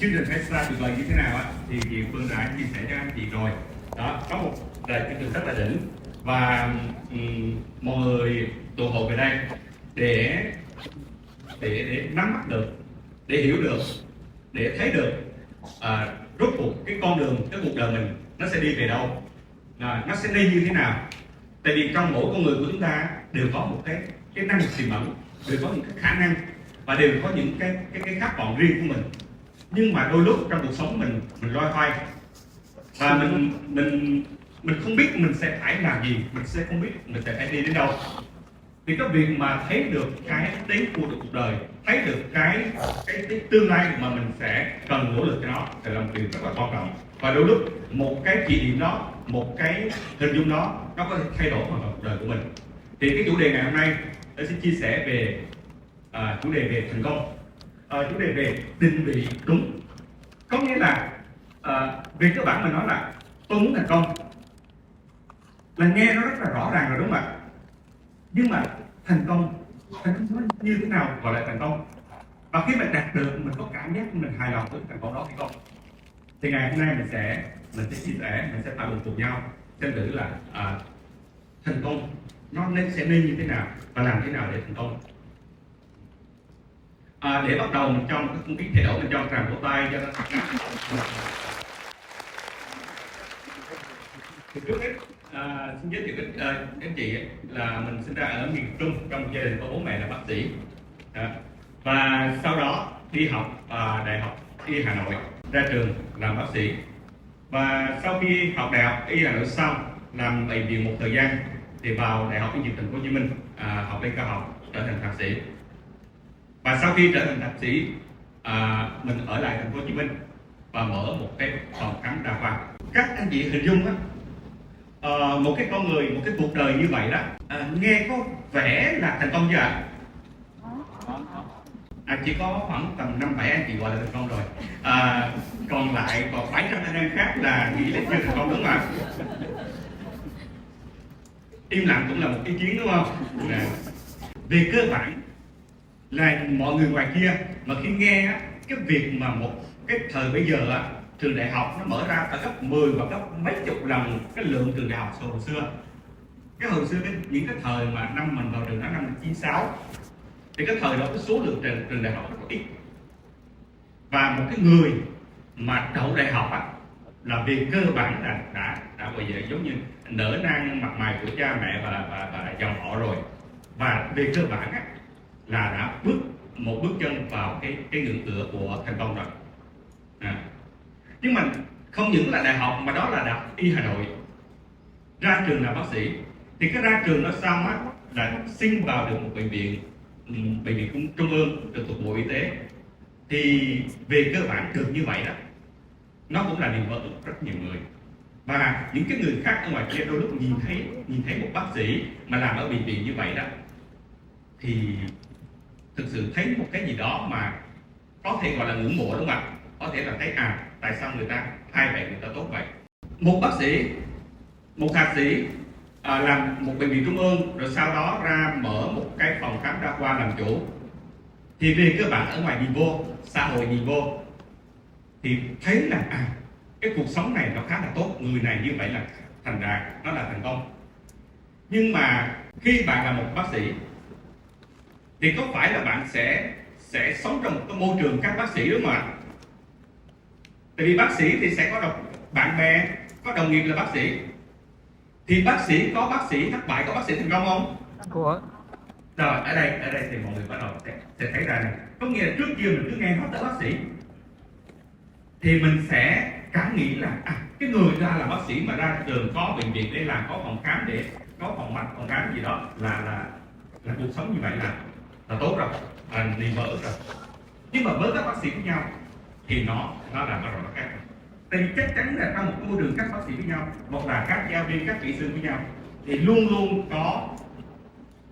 chương trình phải ra được lời như thế nào á thì chị Phương đã chia sẻ cho anh chị rồi. Đó có một lời chương trình rất là đỉnh. Và um, mọi người tụ hội về đây để để để nắm bắt được để hiểu được để thấy được à, rốt cuộc cái con đường cái cuộc đời mình nó sẽ đi về đâu. À, nó sẽ đi như thế nào. Tại vì trong mỗi con người của chúng ta đều có một cái cái năng lực tiềm ẩn đều có những cái khả năng và đều có những cái cái cái khát vọng riêng của mình nhưng mà đôi lúc trong cuộc sống mình mình loay hoay. Và mình mình mình không biết mình sẽ phải làm gì mình sẽ không biết mình sẽ phải đi đến đâu. Thì cái việc mà thấy được cái đến của cuộc đời thấy được cái cái, cái tương lai mà mình sẽ cần nỗ lực cho nó thì là một điều rất là quan trọng. Và đôi lúc một cái chỉ điểm đó một cái hình dung đó nó có thể thay đổi hoàn toàn cuộc đời của mình. Thì cái chủ đề ngày hôm nay tôi sẽ chia sẻ về à, chủ đề về thành công à, chủ đề về định vị đúng. Có nghĩa là à, về cơ bản mình nói là tôi muốn thành công. Là nghe nó rất là rõ ràng rồi đúng không ạ? Nhưng mà thành công thành công như thế nào gọi là thành công? Và khi mình đạt được mình có cảm giác mình hài lòng với thành công đó hay không? Thì ngày hôm nay mình sẽ mình sẽ chia sẻ mình sẽ thảo luận cùng nhau xem thử là à, thành công nó nên sẽ nên như thế nào và làm thế nào để thành công à, để bắt đầu mình trong cái không khí thay đổi mình cho tràn vỗ tay cho nó. Thì trước hết à, xin giới thiệu với à, anh chị là mình sinh ra ở miền Trung trong một gia đình có bố mẹ là bác sĩ. À, và sau đó đi học à, đại học y Hà Nội ra trường làm bác sĩ. Và sau khi học đại học y Hà Nội xong làm bệnh viện một thời gian thì vào đại học y dược thành phố Hồ Chí Minh à, học lên cao học trở thành thạc sĩ và sau khi trở thành thạc sĩ à, mình ở lại thành phố Hồ Chí Minh và mở một cái phòng khám đa khoa. Các anh chị hình dung á à, một cái con người một cái cuộc đời như vậy đó à, nghe có vẻ là thành công chưa ạ? À, chỉ có khoảng tầm năm bảy anh chị gọi là thành công rồi. À, còn lại còn 700 anh em khác là nghĩ là chưa thành công đúng không ạ? Im lặng cũng là một ý kiến đúng không? Về cơ bản là mọi người ngoài kia mà khi nghe á, cái việc mà một cái thời bây giờ á, trường đại học nó mở ra ở gấp 10 và gấp mấy chục lần cái lượng trường đại học hồi xưa. Cái hồi xưa cái, những cái thời mà năm mình vào trường đó năm 96 thì cái thời đó cái số lượng trường, trường đại học rất là ít. Và một cái người mà đậu đại học á, là về cơ bản là đã đã bây giờ giống như nở nang mặt mày của cha mẹ và và, và dòng họ rồi. Và về cơ bản á, là đã bước một bước chân vào cái cái ngưỡng cửa của thành công rồi. À. nhưng mà không những là đại học, mà đó là đại học y hà nội. Ra trường là bác sĩ. Thì cái ra trường nó xong á? Là xin vào được một bệnh viện ừ, bệnh viện trung ương được thuộc bộ y tế. Thì về cơ bản được như vậy đó, nó cũng là niềm mơ ước rất nhiều người. Và những cái người khác ở ngoài kia đôi lúc nhìn thấy nhìn thấy một bác sĩ mà làm ở bệnh viện như vậy đó, thì thực sự thấy một cái gì đó mà có thể gọi là ngưỡng mộ đúng không ạ? Có thể là thấy à tại sao người ta hai vậy người ta tốt vậy? Một bác sĩ một thạc sĩ à, làm một bệnh viện trung ương rồi sau đó ra mở một cái phòng khám đa khoa làm chủ. Thì về cơ bản ở ngoài nhìn vô xã hội nhìn vô thì thấy là à cái cuộc sống này nó khá là tốt người này như vậy là thành đạt nó là thành công. Nhưng mà khi bạn là một bác sĩ thì có phải là bạn sẽ sẽ sống trong một cái môi trường các bác sĩ đúng không ạ tại vì bác sĩ thì sẽ có đồng, bạn bè có đồng nghiệp là bác sĩ. Thì bác sĩ có bác sĩ thất bại có bác sĩ thành công không? Của rồi ở đây ở đây thì mọi người bắt đầu sẽ, sẽ thấy ra này. Có nghĩa là trước kia mình cứ nghe nói tới bác sĩ. Thì mình sẽ cảm nghĩ là à, cái người ra là bác sĩ mà ra trường có bệnh viện để làm có phòng khám để có phòng mạch phòng khám gì đó là là là cuộc sống như vậy là là tốt rồi là đi mở rồi. Nhưng mà với các bác sĩ với nhau thì nó nó là nó rồi nó khác. Tại vì chắc chắn là trong một cái môi trường các bác sĩ với nhau hoặc là các giáo viên các kỹ sư với nhau thì luôn luôn có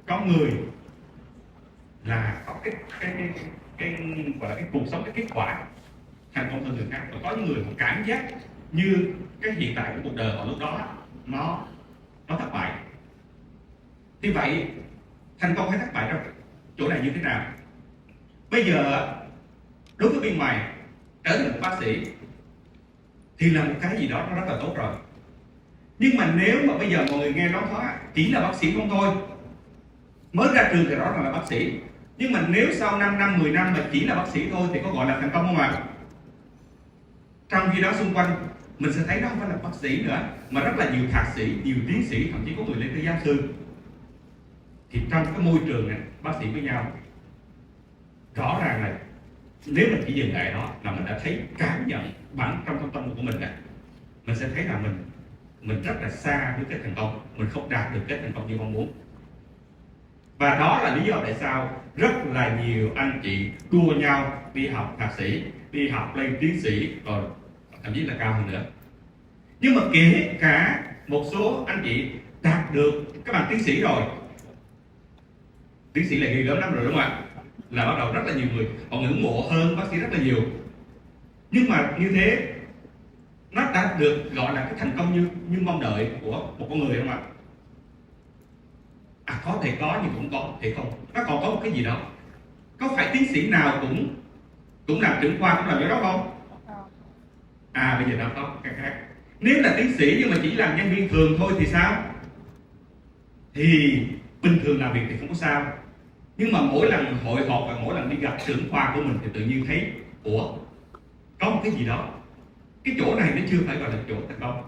có người là có cái cái cái, cái, cái gọi là cái cuộc sống cái kết quả thành công hơn người khác. Và có những người cảm giác như cái hiện tại của cuộc đời họ lúc đó nó nó thất bại. Thì vậy thành công hay thất bại trong chỗ này như thế nào? Bây giờ, đối với bên ngoài, trở thành một bác sĩ, thì là một cái gì đó nó rất là tốt rồi. Nhưng mà nếu mà bây giờ mọi người nghe nói thoá chỉ là bác sĩ không thôi, mới ra trường thì rõ ràng là bác sĩ. Nhưng mà nếu sau 5 năm 10 năm mà chỉ là bác sĩ thôi thì có gọi là thành công không ạ? Trong khi đó xung quanh, mình sẽ thấy đó không phải là bác sĩ nữa, mà rất là nhiều thạc sĩ, nhiều tiến sĩ, thậm chí có người lên tới giáo sư thì trong cái môi trường này, bác sĩ với nhau, rõ ràng là nếu mình chỉ dừng lại đó là mình đã thấy cảm nhận bản trong tâm tâm của mình này mình sẽ thấy là mình mình rất là xa với cái thành công, mình không đạt được cái thành công như mong muốn. Và đó là lý do tại sao rất là nhiều anh chị đua nhau đi học thạc sĩ, đi học lên tiến sĩ rồi thậm chí là cao hơn nữa. Nhưng mà kể cả một số anh chị đạt được các bằng tiến sĩ rồi tiến sĩ là ghê gớm lắm rồi, đúng không ạ? Là bắt đầu rất là nhiều người. Họ ngưỡng mộ hơn bác sĩ rất là nhiều. Nhưng mà như thế, nó đã được gọi là cái thành công như như mong đợi của một con người không ạ? À có thể có nhưng cũng có thể không. Nó còn có một cái gì đó. Có phải tiến sĩ nào cũng cũng làm trưởng khoa cũng làm cái đó không? À bây giờ nó có cái khác. Nếu là tiến sĩ nhưng mà chỉ làm nhân viên thường thôi thì sao? Thì bình thường làm việc thì không có sao nhưng mà mỗi lần hội họp và mỗi lần đi gặp trưởng khoa của mình thì tự nhiên thấy ủa có một cái gì đó. Cái chỗ này nó chưa phải gọi là chỗ thành công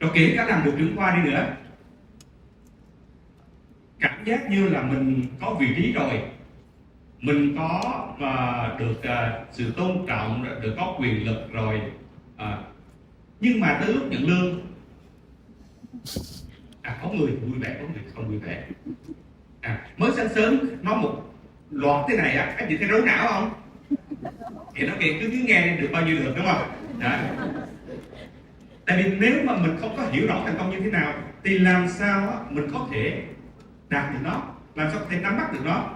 rồi kể cả làm được trưởng khoa đi nữa. Cảm giác như là mình có vị trí rồi. Mình có và được uh, sự tôn trọng được có quyền lực rồi. À, nhưng mà tới lúc nhận lương à có người vui vẻ có người không vui vẻ. À mới sáng sớm nó một loạt thế này á các chị thấy rối não không? Thì nó kìa cứ cứ nghe được bao nhiêu được đúng không? Đó. tại vì nếu mà mình không có hiểu rõ thành công như thế nào thì làm sao á, mình có thể đạt được nó làm sao có thể nắm bắt được nó?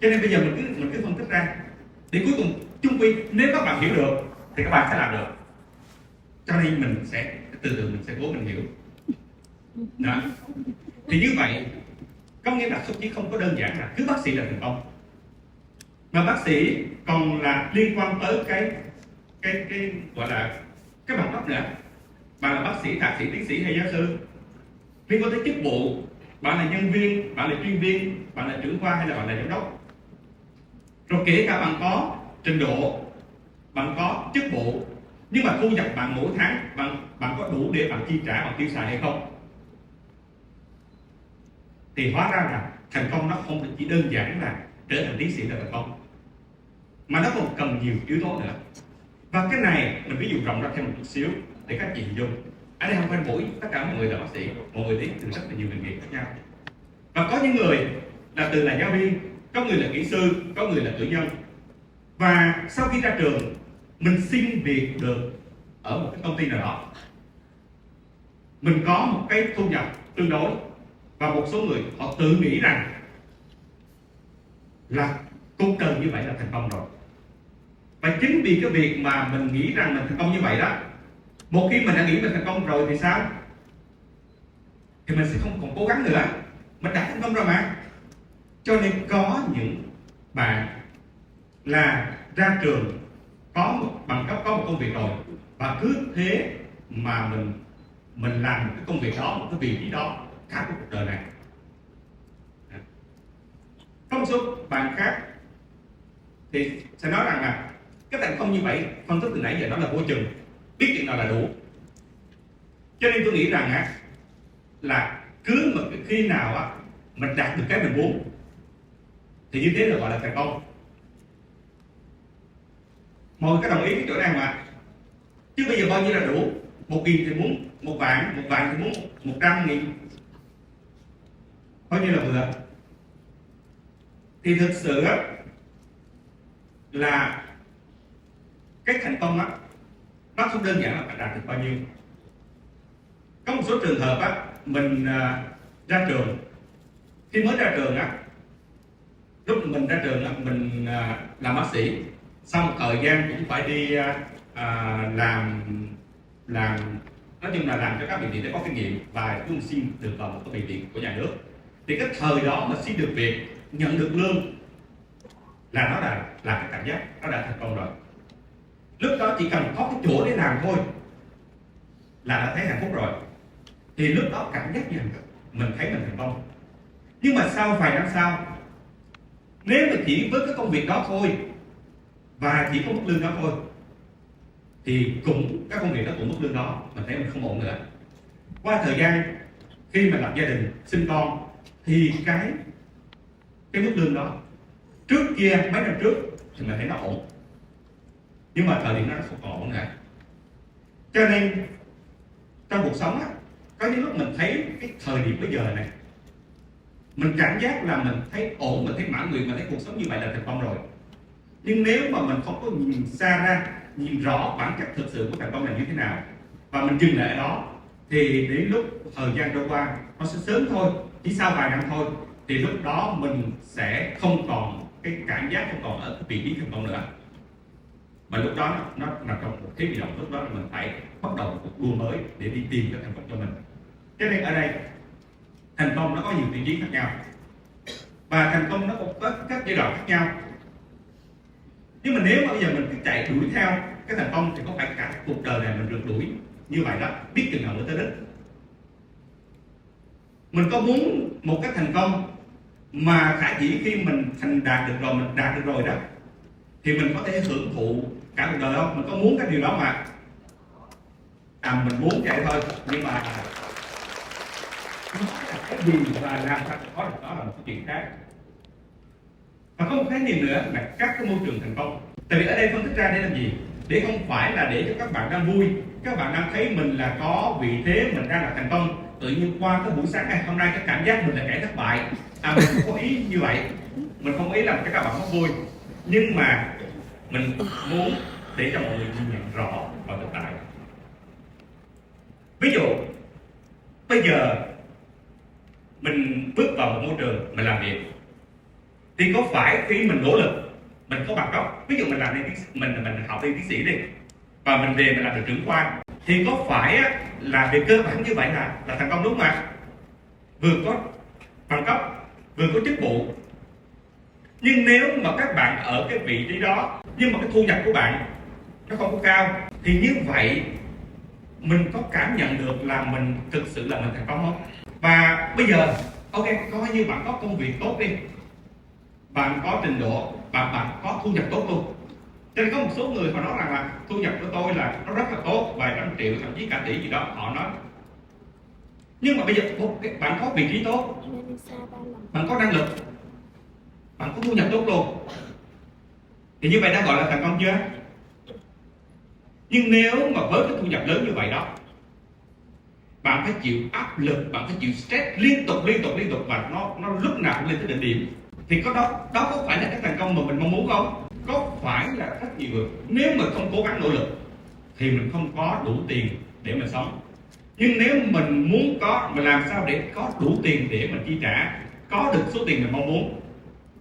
Cho nên bây giờ mình cứ mình cứ phân tích ra. Thì cuối cùng chung quy nếu các bạn hiểu được thì các bạn sẽ làm được. Cho nên mình sẽ từ từ mình sẽ cố mình hiểu đó. thì như vậy có nghĩa là xúc chỉ không có đơn giản là cứ bác sĩ là thành công. Mà bác sĩ còn là liên quan tới cái cái cái gọi là cái bằng cấp nữa. Bạn là bác sĩ, thạc sĩ, tiến sĩ hay giáo sư. Liên quan tới chức vụ bạn là nhân viên bạn là chuyên viên bạn là trưởng khoa hay là bạn là giám đốc. Rồi kể cả bạn có trình độ, bạn có chức vụ, nhưng mà thu nhập bạn mỗi tháng, bạn bạn có đủ để bạn chi trả, bạn tiêu xài hay không? Thì hóa ra là thành công nó không chỉ đơn giản là trở thành tiến sĩ là thành công mà nó còn cần nhiều yếu tố nữa. Và cái này mình ví dụ rộng ra thêm một chút xíu để các chị hình dung. Ở đây không phải mỗi tất cả mọi người là bác sĩ, mọi người đến từ rất là nhiều ngành nghề khác nhau. Và có những người là từ là giáo viên, có người là kỹ sư, có người là cử nhân. Và sau khi ra trường, mình xin việc được ở một cái công ty nào đó. Mình có một cái thu nhập tương đối và một số người họ tự nghĩ rằng là cũng cần như vậy là thành công rồi. Và chính vì cái việc mà mình nghĩ rằng mình thành công như vậy đó, một khi mình đã nghĩ mình thành công rồi thì sao? Thì mình sẽ không còn cố gắng nữa. Mình đã thành công rồi mà. Cho nên có những bạn là ra trường, có một, bằng cấp, có một công việc rồi, và cứ thế mà mình mình làm một cái công việc đó, một cái vị trí đó cả cuộc đời này. Trong số bạn khác thì sẽ nói rằng là cái thành công như vậy phân tích từ nãy giờ nó là vô chừng, biết chuyện nào là đủ. Cho nên tôi nghĩ rằng á, là cứ mà khi nào á mình đạt được cái mình muốn, thì như thế là gọi là thành công. Mọi người có đồng ý cái chỗ này mà chứ bây giờ bao nhiêu là đủ? Một nghìn thì muốn, một vạn một vạn thì muốn, một trăm nghìn bao nhiêu là vừa thì thực sự á là cái thành công á nó không đơn giản là phải đạt được bao nhiêu. Có một số trường hợp á mình à, ra trường. Khi mới ra trường á lúc mình ra trường á mình à, làm bác sĩ. Sau một thời gian cũng phải đi à, à, làm làm nói chung là làm cho các bệnh viện để có kinh nghiệm. Và chúng xin được vào một cái bệnh viện của nhà nước thì cái thời đó mà xin được việc nhận được lương. Là nó là là cái cảm giác nó đã thành công rồi. Lúc đó chỉ cần có cái chỗ để làm thôi là đã thấy hạnh phúc rồi. Thì lúc đó cảm giác như mình thấy mình thành công. Nhưng mà sau vài năm sau, nếu mà chỉ với cái công việc đó thôi và chỉ có mức lương đó thôi, thì cũng các công việc đó cũng mức lương đó, mình thấy mình không ổn nữa. Qua thời gian, khi mà lập gia đình, sinh con thì cái cái mức lương đó, trước kia, mấy năm trước, thì mình thấy nó ổn. Nhưng mà thời điểm đó nó không còn ổn nữa. Cho nên, trong cuộc sống á, có những lúc mình thấy cái thời điểm bây giờ này, mình cảm giác là mình thấy ổn, mình thấy mãn nguyện, mình thấy cuộc sống như vậy là thành công rồi. Nhưng nếu mà mình không có nhìn xa ra, nhìn rõ bản chất thực sự của thành công là như thế nào, và mình dừng lại ở đó, thì đến lúc thời gian trôi qua, nó sẽ sớm thôi chỉ sau vài năm thôi thì lúc đó mình sẽ không còn cái cảm giác không còn ở cái vị trí thành công nữa. Mà lúc đó nó, nằm trong một thế bị động lúc đó mình phải bắt đầu một cuộc đua mới để đi tìm cái thành công cho mình. Cho nên ở đây thành công nó có nhiều tiêu chí khác nhau. Và thành công nó cũng có các giai đoạn khác nhau. Nhưng mà nếu mà bây giờ mình cứ chạy đuổi theo cái thành công thì có phải cả cuộc đời này mình rượt đuổi như vậy đó. Biết chừng nào mới tới đích mình có muốn một cái thành công mà khả dĩ khi mình thành đạt được rồi, mình đạt được rồi đó, thì mình có thể hưởng thụ cả cuộc đời không? Mình có muốn cái điều đó mà. À mình muốn vậy thôi, nhưng mà cái gì và làm sao có được đó là một cái chuyện khác. Và có một khái niệm nữa là các cái môi trường thành công. Tại vì ở đây phân tích ra để làm gì? Để không phải là để cho các bạn đang vui, các bạn đang thấy mình là có vị thế, mình đang là thành công tự nhiên qua cái buổi sáng ngày hôm nay cái cảm giác mình là kẻ thất bại. À mình không có ý như vậy. Mình không ý làm cho các bạn không vui. Nhưng mà mình muốn để cho mọi người nhìn nhận rõ vào thực tại. Ví dụ, bây giờ mình bước vào một môi trường mình làm việc, thì có phải khi mình nỗ lực, mình có bằng cấp ví dụ mình làm đi, mình mình học đi tiến sĩ đi, và mình về mình làm được trưởng quan thì có phải là về cơ bản như vậy là là thành công đúng không ạ? vừa có bằng cấp, vừa có chức vụ. Nhưng nếu mà các bạn ở cái vị trí đó, nhưng mà cái thu nhập của bạn nó không có cao, thì như vậy mình có cảm nhận được là mình thực sự là mình thành công không? Và bây giờ, ok, coi như bạn có công việc tốt đi. Bạn có trình độ bạn bạn có thu nhập tốt luôn nên có một số người họ nói rằng là thu nhập của tôi là nó rất là tốt vài trăm triệu, thậm chí cả tỷ gì đó, họ nói. Nhưng mà bây giờ bạn có vị trí tốt, bạn có năng lực, bạn có thu nhập tốt luôn. Thì như vậy đã gọi là thành công chưa? Nhưng nếu mà với cái thu nhập lớn như vậy đó, bạn phải chịu áp lực, bạn phải chịu stress liên tục liên tục liên tục và nó nó lúc nào cũng lên tới đỉnh điểm. Thì có đó đó có phải là cái thành công mà mình mong muốn không? Phải là rất nhiều người nếu mà không cố gắng nỗ lực, thì mình không có đủ tiền để mình sống. Nhưng nếu mình muốn có mình làm sao để có đủ tiền để mình chi trả, có được số tiền mình mong muốn,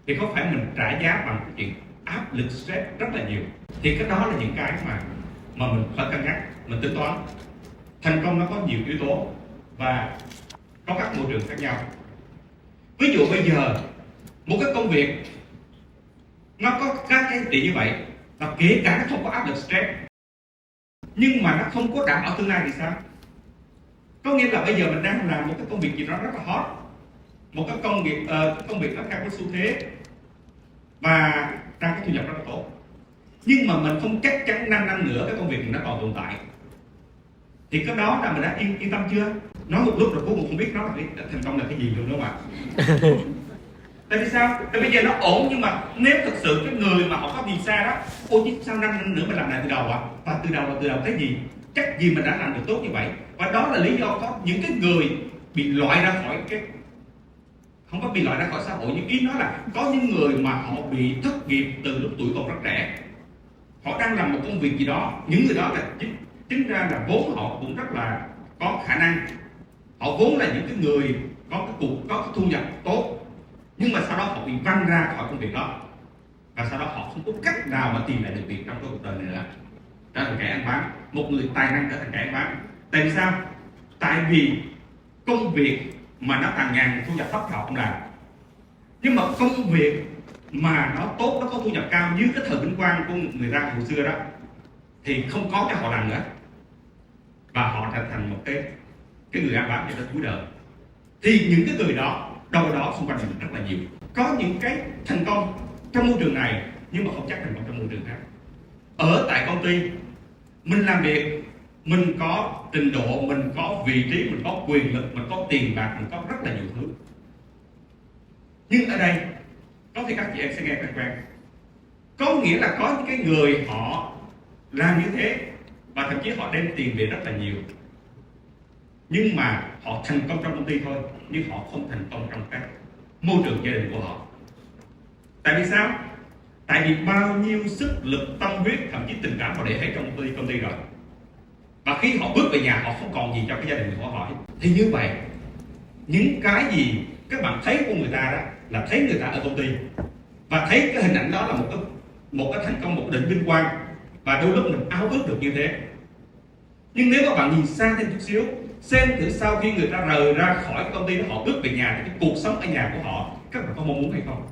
thì có phải mình trả giá bằng cái chuyện áp lực stress rất là nhiều? Thì cái đó là những cái mà mà mình phải cân nhắc, mình tính toán. Thành công nó có nhiều yếu tố và có các môi trường khác nhau. Ví dụ bây giờ, một cái công việc nó có các cái tỷ như vậy và kể cả nó không có áp lực stress. Nhưng mà nó không có đảm bảo tương lai thì sao? Có nghĩa là bây giờ mình đang làm một cái công việc gì đó rất là hot. Một cái công việc uh, công việc nó theo cái xu thế. Và đang có thu nhập rất là tốt. Nhưng mà mình không chắc chắn 5 năm nữa cái công việc mình nó còn tồn tại. Thì cái đó là mình đã yên, yên tâm chưa? Nói một lúc rồi cuối cùng không biết nó là cái thành công là cái gì luôn đúng không ạ tại vì sao? Tại bây giờ nó ổn nhưng mà nếu thực sự cái người mà họ có visa đó ô chứ sao năm năm nữa mình làm lại từ đầu ạ à? và từ đầu là từ đầu cái gì? Chắc gì mình đã làm được tốt như vậy? Và đó là lý do có những cái người bị loại ra khỏi cái không có bị loại ra khỏi xã hội nhưng ý nói là có những người mà họ bị thất nghiệp từ lúc tuổi còn rất trẻ. Họ đang làm một công việc gì đó những người đó là chính, chính ra là vốn họ cũng rất là có khả năng. Họ vốn là những cái người có cái cuộc có cái thu nhập tốt nhưng mà sau đó họ bị văng ra khỏi công việc đó. Và sau đó họ không có cách nào mà tìm lại được việc trong cái cuộc đời này nữa. Trở thành kẻ ăn bán. Một người tài năng trở thành kẻ ăn bán. Tại vì sao? Tại vì công việc mà nó tàn ngàn thu nhập thấp họ không làm. Nhưng mà công việc mà nó tốt, nó có thu nhập cao như cái thời vinh quang của người ta hồi xưa đó, thì không có cho họ làm nữa. Và họ trở thành một cái cái người ăn bám cho tới cuối đời. Thì những cái người đó đâu đó xung quanh mình rất là nhiều. Có những cái thành công trong môi trường này, nhưng mà không chắc thành công trong môi trường khác. Ở tại công ty, mình làm việc, mình có trình độ, mình có vị trí, mình có quyền lực, mình có tiền bạc, mình có rất là nhiều thứ. Nhưng ở đây, có thể các chị em sẽ nghe quen quen. Có nghĩa là có những cái người họ làm như thế, và thậm chí họ đem tiền về rất là nhiều nhưng mà họ thành công trong công ty thôi, nhưng họ không thành công trong các môi trường gia đình của họ. Tại vì sao? Tại vì bao nhiêu sức lực tâm huyết, thậm chí tình cảm họ để hết trong công ty công ty rồi. Và khi họ bước về nhà, họ không còn gì cho cái gia đình của họ thì như vậy, những cái gì các bạn thấy của người ta đó là thấy người ta ở công ty. Và thấy cái hình ảnh đó là một cái một cái thành công, một đỉnh vinh quang. Và đôi lúc mình ao ước được như thế. Nhưng nếu các bạn nhìn xa thêm chút xíu xem thử sau khi người ta rời ra khỏi công ty đó họ bước về nhà thì cái cuộc sống ở nhà của họ các bạn có mong muốn hay không?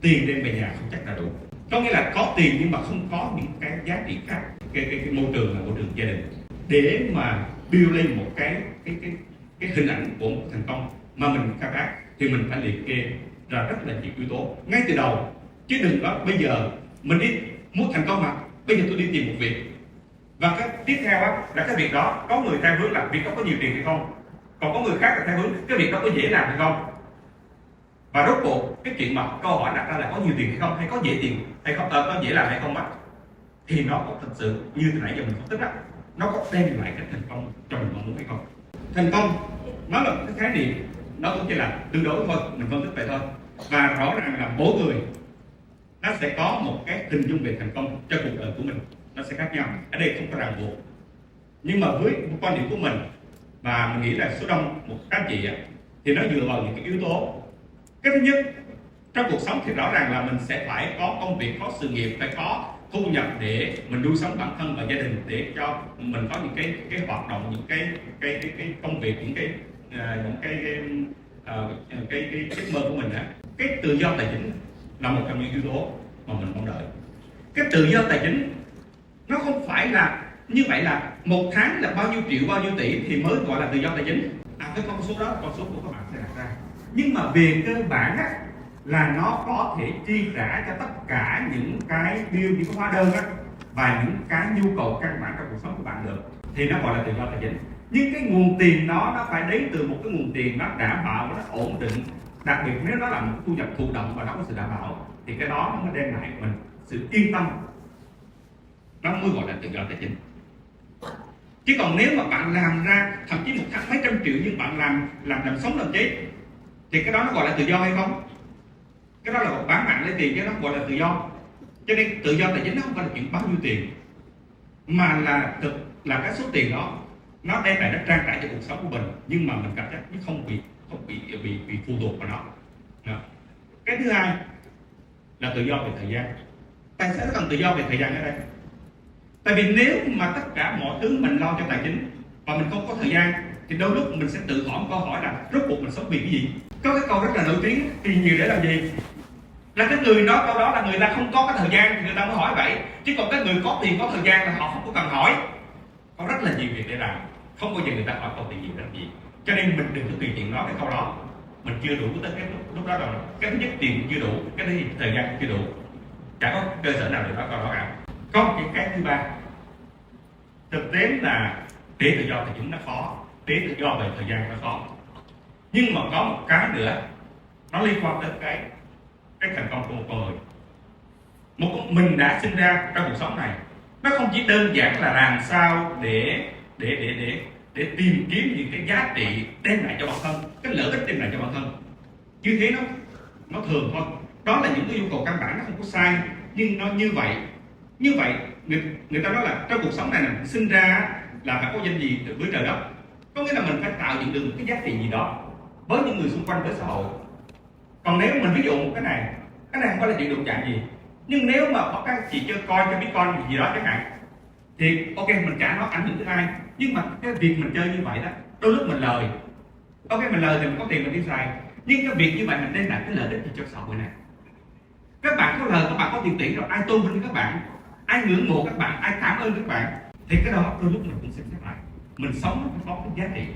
Tiền đem về nhà không chắc là đủ. Có nghĩa là có tiền nhưng mà không có những cái giá trị khác. Cái, cái, cái môi trường là môi trường gia đình. Để mà build lên một cái cái cái cái hình ảnh của một thành công mà mình khai thác thì mình phải liệt kê ra rất là nhiều yếu tố. Ngay từ đầu chứ đừng có bây giờ mình đi muốn thành công mà bây giờ tôi đi tìm một việc và cái tiếp theo á, là cái việc đó có người theo hướng là việc đó có nhiều tiền hay không? Còn có người khác là theo hướng cái việc đó có dễ làm hay không? Và rốt cuộc cái chuyện mà câu hỏi đặt ra là có nhiều tiền hay không hay có dễ tiền hay không ờ, có dễ làm hay không á thì nó có thật sự như từ nãy giờ mình phân tích á nó có đem lại cái thành công cho mình mong muốn hay không? Thành công nó là một cái khái niệm nó cũng chỉ là tương đối thôi mình phân tích vậy thôi. Và rõ ràng là mỗi người nó sẽ có một cái hình dung về thành công cho cuộc đời của mình nó sẽ khác nhau. Ở đây không có ràng buộc. Nhưng mà với một quan điểm của mình và mình nghĩ là số đông một các chị thì nó dựa vào những cái yếu tố. Cái thứ nhất trong cuộc sống thì rõ ràng là mình sẽ phải có công việc có sự nghiệp phải có thu nhập để mình nuôi sống bản thân và gia đình để cho mình có những cái cái hoạt động những cái cái cái, cái công việc những cái uh, những cái cái, uh, cái cái giấc mơ của mình á. Cái tự do tài chính là một trong những yếu tố mà mình mong đợi. Cái tự do tài chính nó không phải là, như vậy là một tháng là bao nhiêu triệu, bao nhiêu tỷ thì mới gọi là tự do tài chính. À cái con số đó, con số của các bạn sẽ đặt ra. Nhưng mà về cơ bản á, là nó có thể chi trả cho tất cả những cái bill những cái hóa đơn á, và những cái nhu cầu căn bản trong cuộc sống của bạn được. Thì nó gọi là tự do tài chính. Nhưng cái nguồn tiền đó, nó phải đến từ một cái nguồn tiền nó đảm bảo, nó ổn định. Đặc biệt nếu nó là một thu nhập thụ động và nó có sự đảm bảo, thì cái đó nó mới đem lại mình sự yên tâm nó mới gọi là tự do tài chính. Chứ còn nếu mà bạn làm ra thậm chí một tháng mấy trăm triệu nhưng bạn làm làm làm sống làm chết, thì cái đó nó gọi là tự do hay không? Cái đó là một bán mạng lấy tiền chứ nó gọi là tự do. Cho nên tự do tài chính nó không phải là chuyện bao nhiêu tiền, mà là thực, là cái số tiền đó, nó đem lại nó trang trải cho cuộc sống của mình, nhưng mà mình cảm giác nó không bị không bị bị bị phụ thuộc vào nó. Đó. cái thứ hai là tự do về thời gian. Tại sao nó cần tự do về thời gian ở đây tại vì nếu mà tất cả mọi thứ mình lo cho tài chính và mình không có thời gian thì đôi lúc mình sẽ tự hỏi một câu hỏi là rốt cuộc mình sống vì cái gì? Có cái câu rất là nổi tiếng tiền nhiều để làm gì? Là cái người nói câu đó là người ta không có cái thời gian thì người ta mới hỏi vậy. Chứ còn cái người có tiền có thời gian là họ không có cần hỏi. Có rất là nhiều việc để làm. Không bao giờ người ta hỏi câu tiền gì làm gì. Cho nên mình đừng có tùy tiện nói cái câu đó. Mình chưa đủ tới cái lúc, lúc đó rồi. Cái thứ nhất tiền chưa đủ. Cái thứ thời gian chưa đủ. Chẳng có cơ sở nào để nói câu đó cả có một cái thứ ba. Thực tế là để tự do tài chính nó khó để tự do về thời gian nó khó. Nhưng mà có một cái nữa, nó liên quan đến cái cái thành công của một con người. Một mình đã sinh ra trong cuộc sống này, nó không chỉ đơn giản là làm sao để để để để để tìm kiếm những cái giá trị đem lại cho bản thân, cái lợi ích đem lại cho bản thân. Như thế nó nó thường thôi. Đó là những cái yêu cầu căn bản, nó không có sai, nhưng nó như vậy như vậy người, người ta nói là trong cuộc sống này mình sinh ra là phải có danh gì với trời đất. Có nghĩa là mình phải tạo dựng được một cái giá trị gì đó với những người xung quanh với xã hội. Còn nếu mình ví dụ một cái này cái này không phải là chuyện đụng chạm gì. Nhưng nếu mà có các chị chơi coi cho biết con gì, gì đó chẳng hạn thì ok mình trả nó ảnh hưởng tới ai nhưng mà cái việc mình chơi như vậy đó đôi lúc mình lời. Ok mình lời thì mình có tiền mình đi xài. Nhưng cái việc như vậy mình đem lại cái lợi ích gì cho xã hội này? Các bạn có lời các bạn có tiền tỷ rồi ai tôn vinh các bạn? Ai ngưỡng mộ các bạn, ai cảm ơn các bạn, thì cái đó đôi lúc mình cũng xem xét lại. Mình sống nó có cái giá trị.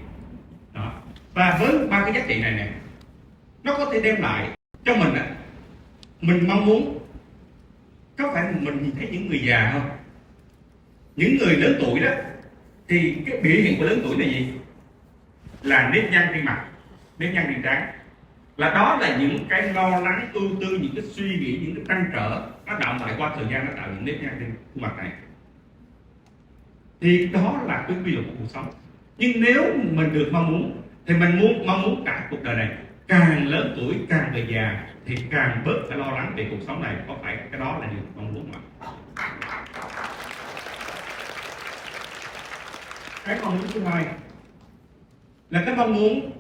Đó. Và với ba cái giá trị này nè, nó có thể đem lại cho mình á mình mong muốn có phải mình nhìn thấy những người già không? Những người lớn tuổi đó, thì cái biểu hiện của lớn tuổi là gì? Là nếp nhăn trên mặt, nếp nhăn trên trán là đó là những cái lo lắng, ưu tư, những cái suy nghĩ, những cái trăn trở nó động lại qua thời gian, nó tạo những nếp nhăn trên khuôn mặt này. Thì đó là cái quy luật của cuộc sống. Nhưng nếu mình được mong muốn, thì mình muốn, mong muốn cả cuộc đời này. Càng lớn tuổi, càng về già, thì càng bớt cái lo lắng về cuộc sống này. Có phải cái đó là điều mong muốn không cái mong muốn thứ hai là cái mong muốn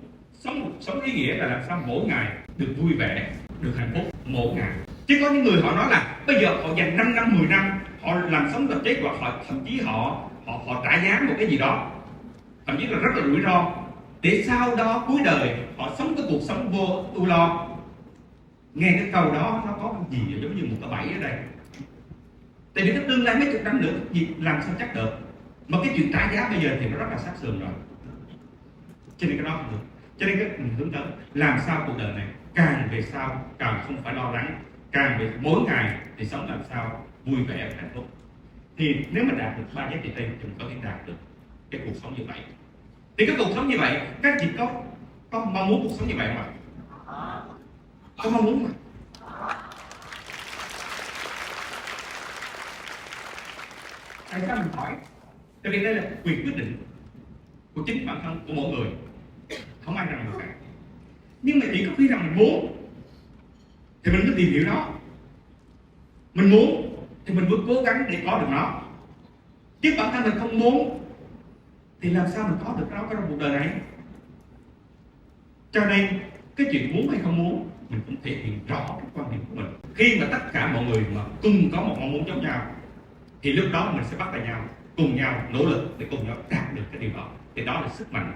sống sống ý nghĩa là làm sao mỗi ngày được vui vẻ, được hạnh phúc mỗi ngày. Chứ có những người họ nói là bây giờ họ dành 5 năm 10 năm, họ làm sống tập chết hoặc họ, thậm chí họ họ họ trả giá một cái gì đó. Thậm chí là rất là rủi ro. Để sau đó cuối đời họ sống cái cuộc sống vô ưu lo. Nghe cái câu đó, nó có cái gì giống như một cái bẫy ở đây. Tại vì cái tương lai mấy chục năm nữa gì làm sao chắc được? Mà cái chuyện trả giá bây giờ thì nó rất là sát sườn rồi. Cho nên cái đó không được cho nên các mình hướng tới làm sao cuộc đời này càng về sau càng không phải lo lắng, càng về mỗi ngày thì sống làm sao vui vẻ và hạnh phúc. Thì nếu mà đạt được ba giá trị trên thì mình có thể đạt được cái cuộc sống như vậy. Thì cái cuộc sống như vậy, các chị có có mong muốn cuộc sống như vậy không ạ? Có mong muốn mà tại sao mình hỏi? Tại vì đây là quyền quyết định của chính bản thân của mỗi người không ai rằng được cả nhưng mà chỉ có khi nào mình muốn, thì mình mới tìm hiểu nó. Mình muốn, thì mình mới cố gắng để có được nó. Chứ bản thân mình không muốn, thì làm sao mình có được nó trong cuộc đời này? Cho nên, cái chuyện muốn hay không muốn, mình cũng thể hiện rõ cái quan điểm của mình. Khi mà tất cả mọi người mà cùng có một mong muốn giống nhau, thì lúc đó mình sẽ bắt tay nhau, cùng nhau nỗ lực để cùng nhau đạt được cái điều đó. Thì đó là sức mạnh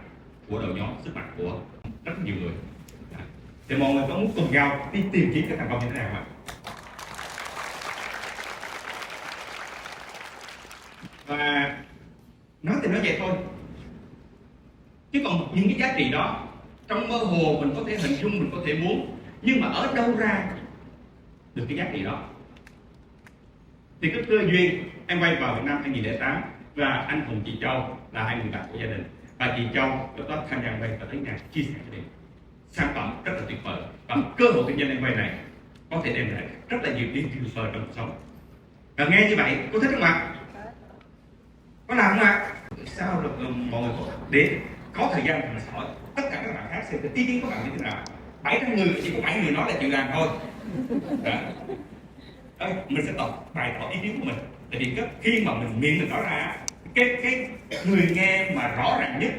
của đội nhóm sức mạnh của rất nhiều người. Thì mọi người có muốn cùng nhau đi tìm kiếm cái thành công như thế nào ạ? Và nói thì nói vậy thôi. Chứ còn những cái giá trị đó, trong mơ hồ mình có thể hình dung, mình có thể muốn, nhưng mà ở đâu ra được cái giá trị đó? Thì cái cơ duyên, em quay vào Việt Nam 2008 và anh cùng chị Châu là hai người bạn của gia đình và chị Châu lúc đó tham gia quay và thấy nhà chia sẻ cho em sản phẩm rất là tuyệt vời. Và cơ hội kinh doanh em quay này có thể đem lại rất là nhiều điều tuyệt vời trong cuộc sống. Và nghe như vậy, có thích không ạ? Có làm không ạ? Sao được ừ, mọi người đến để có thời gian mà hỏi tất cả các bạn khác xem ý kiến của bạn như thế nào. 700 người chỉ có bảy người nói là chịu làm thôi. Đó. Mình sẽ tập bày tỏ ý kiến của mình. Tại vì khi mà mình miệng mình nói ra cái cái người nghe mà rõ ràng nhất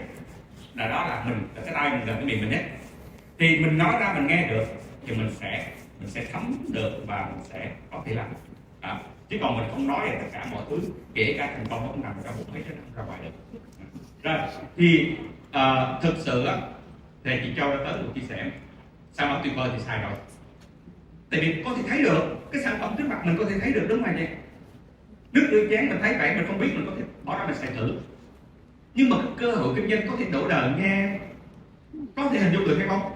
là đó là mình là cái tai mình gần cái miệng mình hết thì mình nói ra mình nghe được thì mình sẽ mình sẽ thấm được và mình sẽ có thể làm. À, chứ còn mình không nói là tất cả mọi thứ kể cả thành công cũng nằm trong một mấy cái nằm ra ngoài được. À, rồi thì à, thực sự thì chị Châu đã tới một chia sẻ. Sản phẩm tuyệt vời thì sai rồi. Tại vì có thể thấy được cái sản phẩm trước mặt mình có thể thấy được đúng không anh em? Nước rửa chén mình thấy vậy, mình không biết mình có thể bỏ ra mình xài thử. Nhưng mà cái cơ hội kinh doanh có thể đổ đời nghe có thể hình dung được hay không?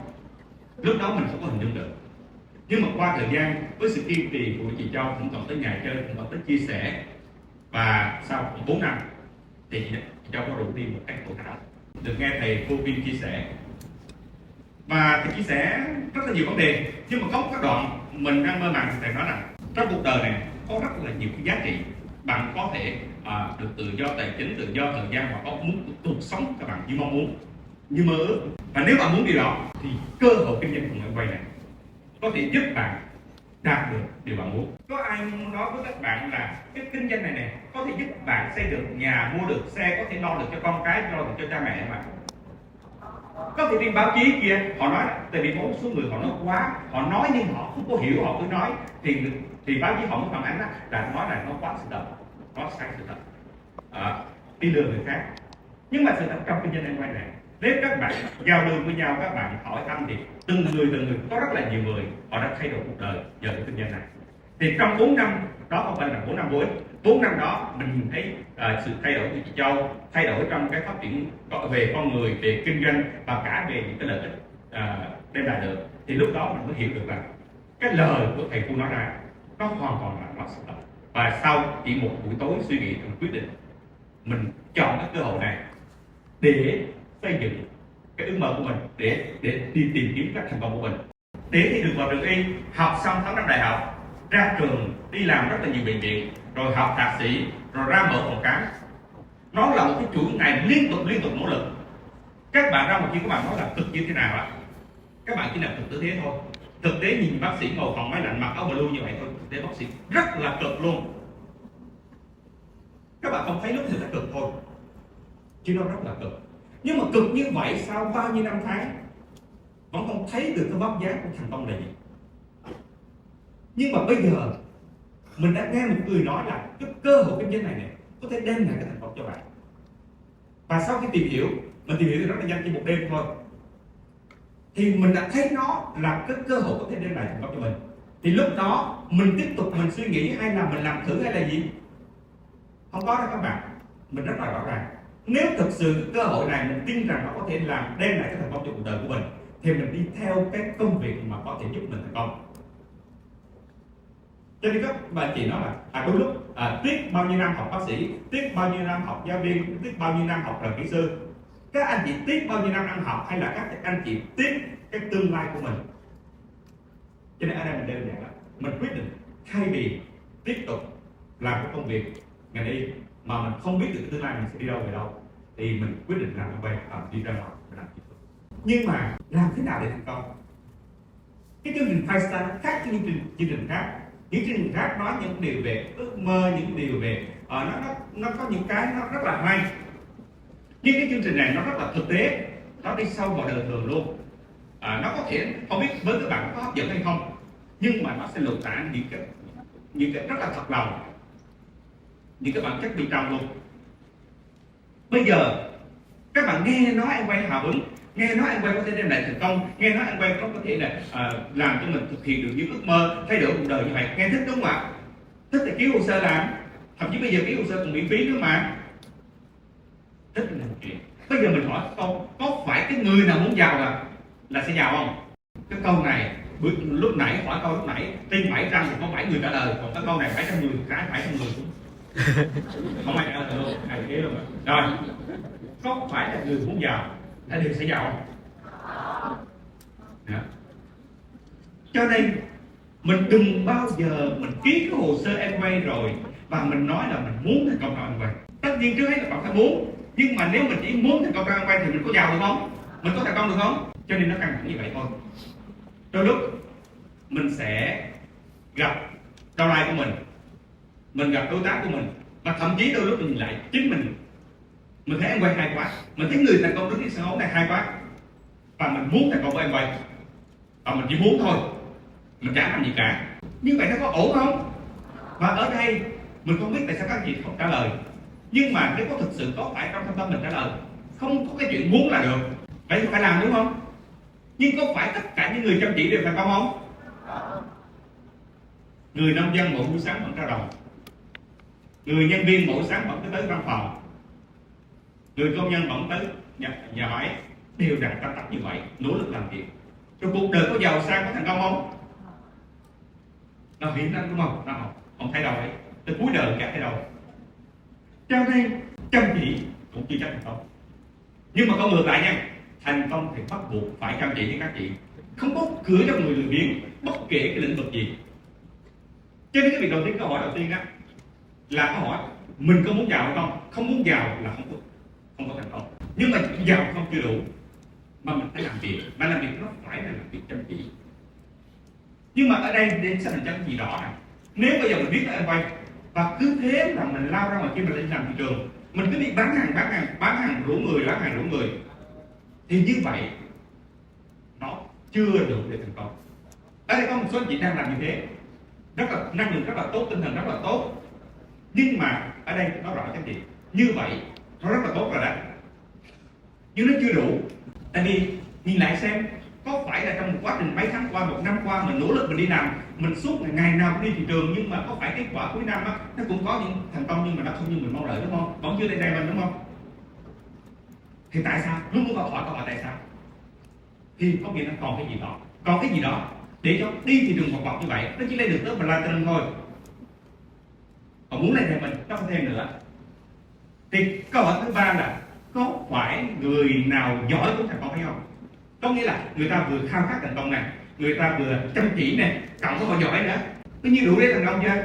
Lúc đó mình không có hình dung được. Nhưng mà qua thời gian, với sự kiên trì của chị Châu, cũng còn tới ngày chơi, cũng còn tới chia sẻ. Và sau 4 năm, thì chị Châu có rủ đi một cách tổ thảo. Được nghe thầy cô viên chia sẻ. Và thầy chia sẻ rất là nhiều vấn đề, nhưng mà có một cái đoạn mình đang mơ màng, thầy nói là trong cuộc đời này có rất là nhiều cái giá trị bạn có thể à, được tự do tài chính tự do thời gian và có muốn cuộc sống các bạn như mong muốn như mơ ước. Và nếu bạn muốn điều đó thì cơ hội kinh doanh của người quay này có thể giúp bạn đạt được điều bạn muốn. Có ai nói với các bạn là cái kinh doanh này này có thể giúp bạn xây được nhà mua được xe có thể lo được cho con cái lo được cho cha mẹ mà? Có thể trên báo chí kia họ nói tại vì có một số người họ nói quá họ nói nhưng họ không có hiểu họ cứ nói. Thì thì báo chí họ mới phản ánh đó, là nói là nó quá sự thật nó sai sự thật. À, đi lừa người khác. Nhưng mà sự thật trong kinh doanh quay này nếu các bạn giao lưu với nhau các bạn hỏi thăm thì từng người từng người có rất là nhiều người họ đã thay đổi cuộc đời nhờ cái kinh doanh này. Thì trong 4 năm đó không phải là 4 năm vô bốn 4 năm đó mình nhìn thấy uh, sự thay đổi của chị Châu thay đổi trong cái phát triển về con người về kinh doanh và cả về những cái lợi ích uh, đem lại được. Thì lúc đó mình mới hiểu được rằng cái lời của thầy cô nói ra nó hoàn toàn là nó sự thật. Và sau chỉ một buổi tối suy nghĩ mình quyết định mình chọn cái cơ hội này để xây dựng cái ước mơ của mình để để đi tìm kiếm các thành công của mình. Để thì được vào trường y học xong tháng năm đại học ra trường đi làm rất là nhiều bệnh viện rồi học thạc sĩ, rồi ra mở phòng khám. Nó là một cái chuỗi ngày liên tục liên tục nỗ lực. Các bạn ra một chuyện các bạn nói là cực như thế nào ạ? Các bạn chỉ làm thực tế thế thôi. Thực tế nhìn bác sĩ ngồi phòng máy lạnh mặc áo blue như vậy thôi, thực tế bác sĩ rất là cực luôn. Các bạn không thấy lúc thì là cực thôi, chứ nó rất là cực. Nhưng mà cực như vậy sau bao nhiêu năm tháng, vẫn không thấy được cái vóc dáng của thành công là gì nhưng mà bây giờ mình đã nghe một người nói là cái cơ hội kinh doanh này này có thể đem lại cái thành công cho bạn. Và sau khi tìm hiểu, mình tìm hiểu thì rất là nhanh, chỉ một đêm thôi. Thì mình đã thấy nó là cái cơ hội có thể đem lại thành công cho mình. Thì lúc đó, mình tiếp tục mình suy nghĩ hay là mình làm thử hay là gì? Không có đâu các bạn. Mình rất là rõ ràng. Nếu thực sự cơ hội này mình tin rằng nó có thể làm đem lại cái thành công cho cuộc đời của mình, thì mình đi theo cái công việc mà có thể giúp mình thành công cho nên các bạn chị nói là à đôi lúc à, tiếc bao nhiêu năm học bác sĩ tiếc bao nhiêu năm học giáo viên tiếc bao nhiêu năm học làm kỹ sư. Các anh chị tiếc bao nhiêu năm ăn học hay là các anh chị tiếc cái tương lai của mình? Cho nên ở đây mình đơn giản là mình quyết định thay vì tiếp tục làm cái công việc ngành y mà mình không biết được cái tương lai mình sẽ đi đâu về đâu thì mình quyết định làm công à, đi ra ngoài và làm kỹ thuật. Nhưng mà làm thế nào để thành công? Cái chương trình Five Star nó khác chương trình chương trình khác những chương trình khác nói những điều về ước mơ những điều về ờ, nó, nó nó có những cái nó rất là hay. Nhưng cái chương trình này nó rất là thực tế. Nó đi sâu vào đời thường luôn. À, nó có thể không biết với các bạn có hấp dẫn hay không nhưng mà nó sẽ lột tả những cái những cái rất là thật lòng. Những cái bản chất bên trong luôn. Bây giờ các bạn nghe nói em quay hào hứng nghe nói anh quay có thể đem lại thành công. Nghe nói anh quay có có thể là à, làm cho mình thực hiện được những ước mơ thay đổi cuộc đời như vậy. Nghe thích đúng không ạ? Thích thì ký hồ sơ làm thậm chí bây giờ ký hồ sơ còn miễn phí nữa mà. Thích là một chuyện. Bây giờ mình hỏi câu có phải cái người nào muốn giàu là là sẽ giàu không? Cái câu này bữa lúc nãy hỏi câu lúc nãy tin 700 thì có 7 người trả lời còn cái câu này 710 cái 710 cũng không ai trả lời luôn ai thế luôn rồi có phải là người muốn giàu anh đều sẽ giàu không cho nên, mình đừng bao giờ mình ký cái hồ sơ em quay rồi và mình nói là mình muốn thành công trong em quay tất nhiên trước hết là bạn phải muốn. Nhưng mà nếu mình chỉ muốn thành công trong em quay thì mình có giàu được không? Mình có thành công được không? Cho nên nó căng thẳng như vậy thôi. Đôi lúc, mình sẽ gặp đau lai của mình mình gặp đối tác của mình, và thậm chí đôi lúc mình nhìn lại chính mình mình thấy em quay hay quá. Mình thấy người thành công đứng trên sân khấu này hay quá. Và mình muốn thành công của em quay. Và mình chỉ muốn thôi. Mình chẳng làm gì cả. Như vậy nó có ổn không? Và ở đây, mình không biết tại sao các chị không trả lời. Nhưng mà nếu có thực sự có phải trong thâm tâm mình trả lời, không có cái chuyện muốn là được. Vậy phải làm đúng không? Nhưng có phải tất cả những người chăm chỉ đều thành công không? Người nông dân mỗi buổi sáng vẫn ra đồng. Người nhân viên mỗi sáng vẫn tới văn phòng người công nhân bỗng tới nhà, nhà máy đều đặt tâm tắc như vậy nỗ lực làm việc. Trong cuộc đời có giàu sang có thành công không? Nó hiển anh đúng không? Nó không không thay đổi tới cuối đời cả thay đổi cho nên chăm chỉ cũng chưa chắc thành công. Nhưng mà con ngược lại nha thành công thì bắt buộc phải chăm chỉ với các chị. Không có cửa cho người lười biếng bất kể cái lĩnh vực gì. Cho nên cái việc đầu tiên câu hỏi đầu tiên á là câu hỏi mình có muốn giàu không? Không muốn giàu là không có không có thành công. Nhưng mà giàu không chưa đủ mà mình phải làm việc. Mà làm việc nó phải là làm việc chăm chỉ. Nhưng mà ở đây đến sẽ là chăm gì rõ này. Nếu bây giờ mình biết là em quay và cứ thế là mình lao ra ngoài kia mình lên làm thị trường mình cứ đi bán hàng bán hàng bán hàng rủ người bán hàng rủ người thì như vậy nó chưa đủ để thành công. Ở đây có một số anh chị đang làm như thế. Rất là năng lượng rất là tốt tinh thần rất là tốt. Nhưng mà ở đây nó rõ cho gì, chị như vậy nó rất là tốt rồi đó nhưng nó chưa đủ tại vì nhìn lại xem có phải là trong một quá trình mấy tháng qua một năm qua mình nỗ lực mình đi làm mình suốt ngày, ngày nào cũng đi thị trường nhưng mà có phải kết quả cuối năm á nó cũng có những thành công nhưng mà nó không như mình mong đợi đúng không? Vẫn chưa đây đây mình đúng không? Thì tại sao? Luôn luôn câu hỏi câu hỏi tại sao? Thì có nghĩa là còn cái gì đó còn cái gì đó để cho đi thị trường một vòng như vậy nó chỉ lên được tới platinum thôi. Còn muốn lên thì mình nó không thêm nữa thì câu hỏi thứ ba là có phải người nào giỏi cũng thành công hay không? Có nghĩa là người ta vừa khao khát thành công này người ta vừa chăm chỉ này cộng có họ giỏi nữa tất nhiên đủ để thành công chưa?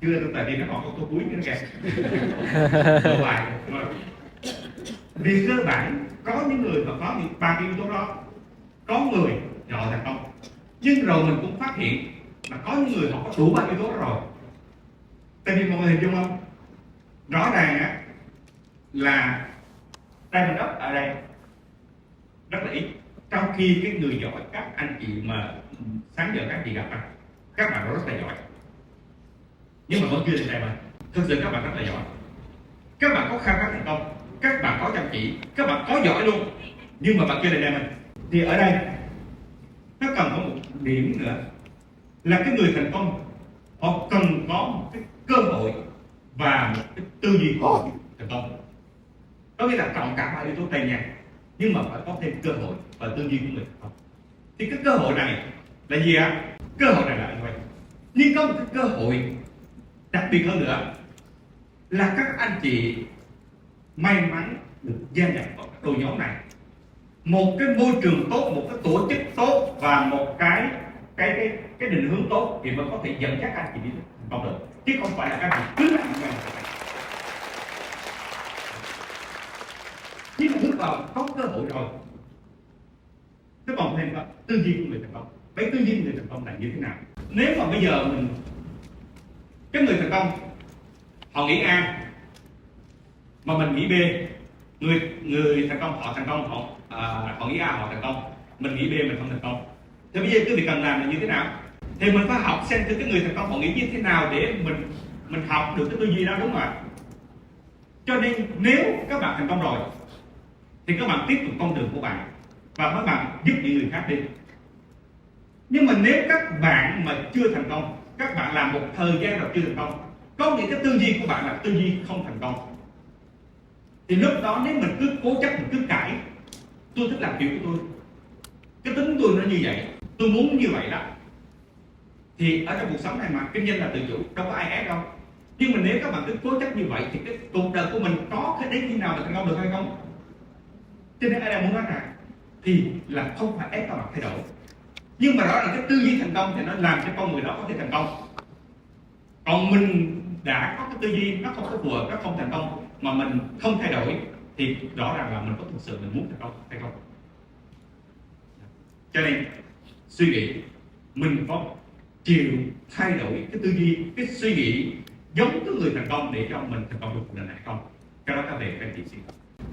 Chưa tại vì nó còn có câu cuối nữa kìa. Bài vì cơ bản có những người mà có những ba cái yếu tố đó có người giỏi thành công. Nhưng rồi mình cũng phát hiện là có những người họ có đủ ba yếu tố đó rồi. Tại vì mọi người hình dung không rõ ràng á, là tay mình đất ở đây rất là ít. Trong khi cái người giỏi, các anh chị mà sáng giờ các chị gặp mặt, các bạn rất là giỏi. Nhưng mà vẫn chưa được đây mà thực sự các bạn rất là giỏi. Các bạn có khao khát thành công, các bạn có chăm chỉ, các bạn có giỏi luôn. Nhưng mà bạn chưa được đây mình thì ở đây, nó cần có một điểm nữa là cái người thành công, họ cần có một cái cơ hội và một cái tư duy của thành công. Có nghĩa là cộng cả ba yếu tố trên nha nhưng mà phải có thêm cơ hội và tư duy của công thì cái cơ hội này là gì ạ? Cơ hội này là như vậy nhưng có một cái cơ hội đặc biệt hơn nữa là các anh chị may mắn được gia nhập vào cái đội nhóm này. Một cái môi trường tốt một cái tổ chức tốt và một cái cái cái cái định hướng tốt thì mới có thể dẫn dắt anh chị đi không được. Chứ không phải là các anh cứ làm như vậy. Khi mà bước vào có cơ hội rồi. Thế còn thêm là tư duy của người thành công vậy tư duy của người thành công là như thế nào? Nếu mà bây giờ mình cái người thành công họ nghĩ a mà mình nghĩ b người người thành công họ thành công họ à, họ nghĩ a họ thành công. Mình nghĩ b mình không thành công. Thế bây giờ cái việc cần làm là như thế nào? Thì mình phải học xem từ cái người thành công họ nghĩ như thế nào để mình mình học được cái tư duy đó, đúng không ạ? Cho nên nếu các bạn thành công rồi, thì các bạn tiếp tục con đường của bạn và các bạn giúp những người khác đi. Nhưng mà nếu các bạn mà chưa thành công, các bạn làm một thời gian rồi chưa thành công, có những cái tư duy của bạn là tư duy không thành công. Thì lúc đó nếu mình cứ cố chấp, mình cứ cãi, tôi thích làm kiểu của tôi. Cái tính tôi nó như vậy, tôi muốn như vậy đó thì ở trong cuộc sống này mà, kinh doanh là tự chủ, đâu có ai ép đâu. Nhưng mà nếu các bạn cứ cố chấp như vậy thì cái cuộc đời của mình có cái đến khi nào mà thành công được hay không? Cho nên ai đang muốn nói rằng thì là không phải ép các bạn thay đổi. Nhưng mà rõ ràng cái tư duy thành công thì nó làm cho con người đó có thể thành công. Còn mình đã có cái tư duy, nó không có phù hợp, nó không thành công mà mình không thay đổi thì rõ ràng là mình có thực sự mình muốn thành công hay không? Cho nên suy nghĩ, mình có chịu thay đổi cái tư duy, cái suy nghĩ giống cái người thành công để cho mình thành công được cuộc đời này không? Cái đó các về các chị suy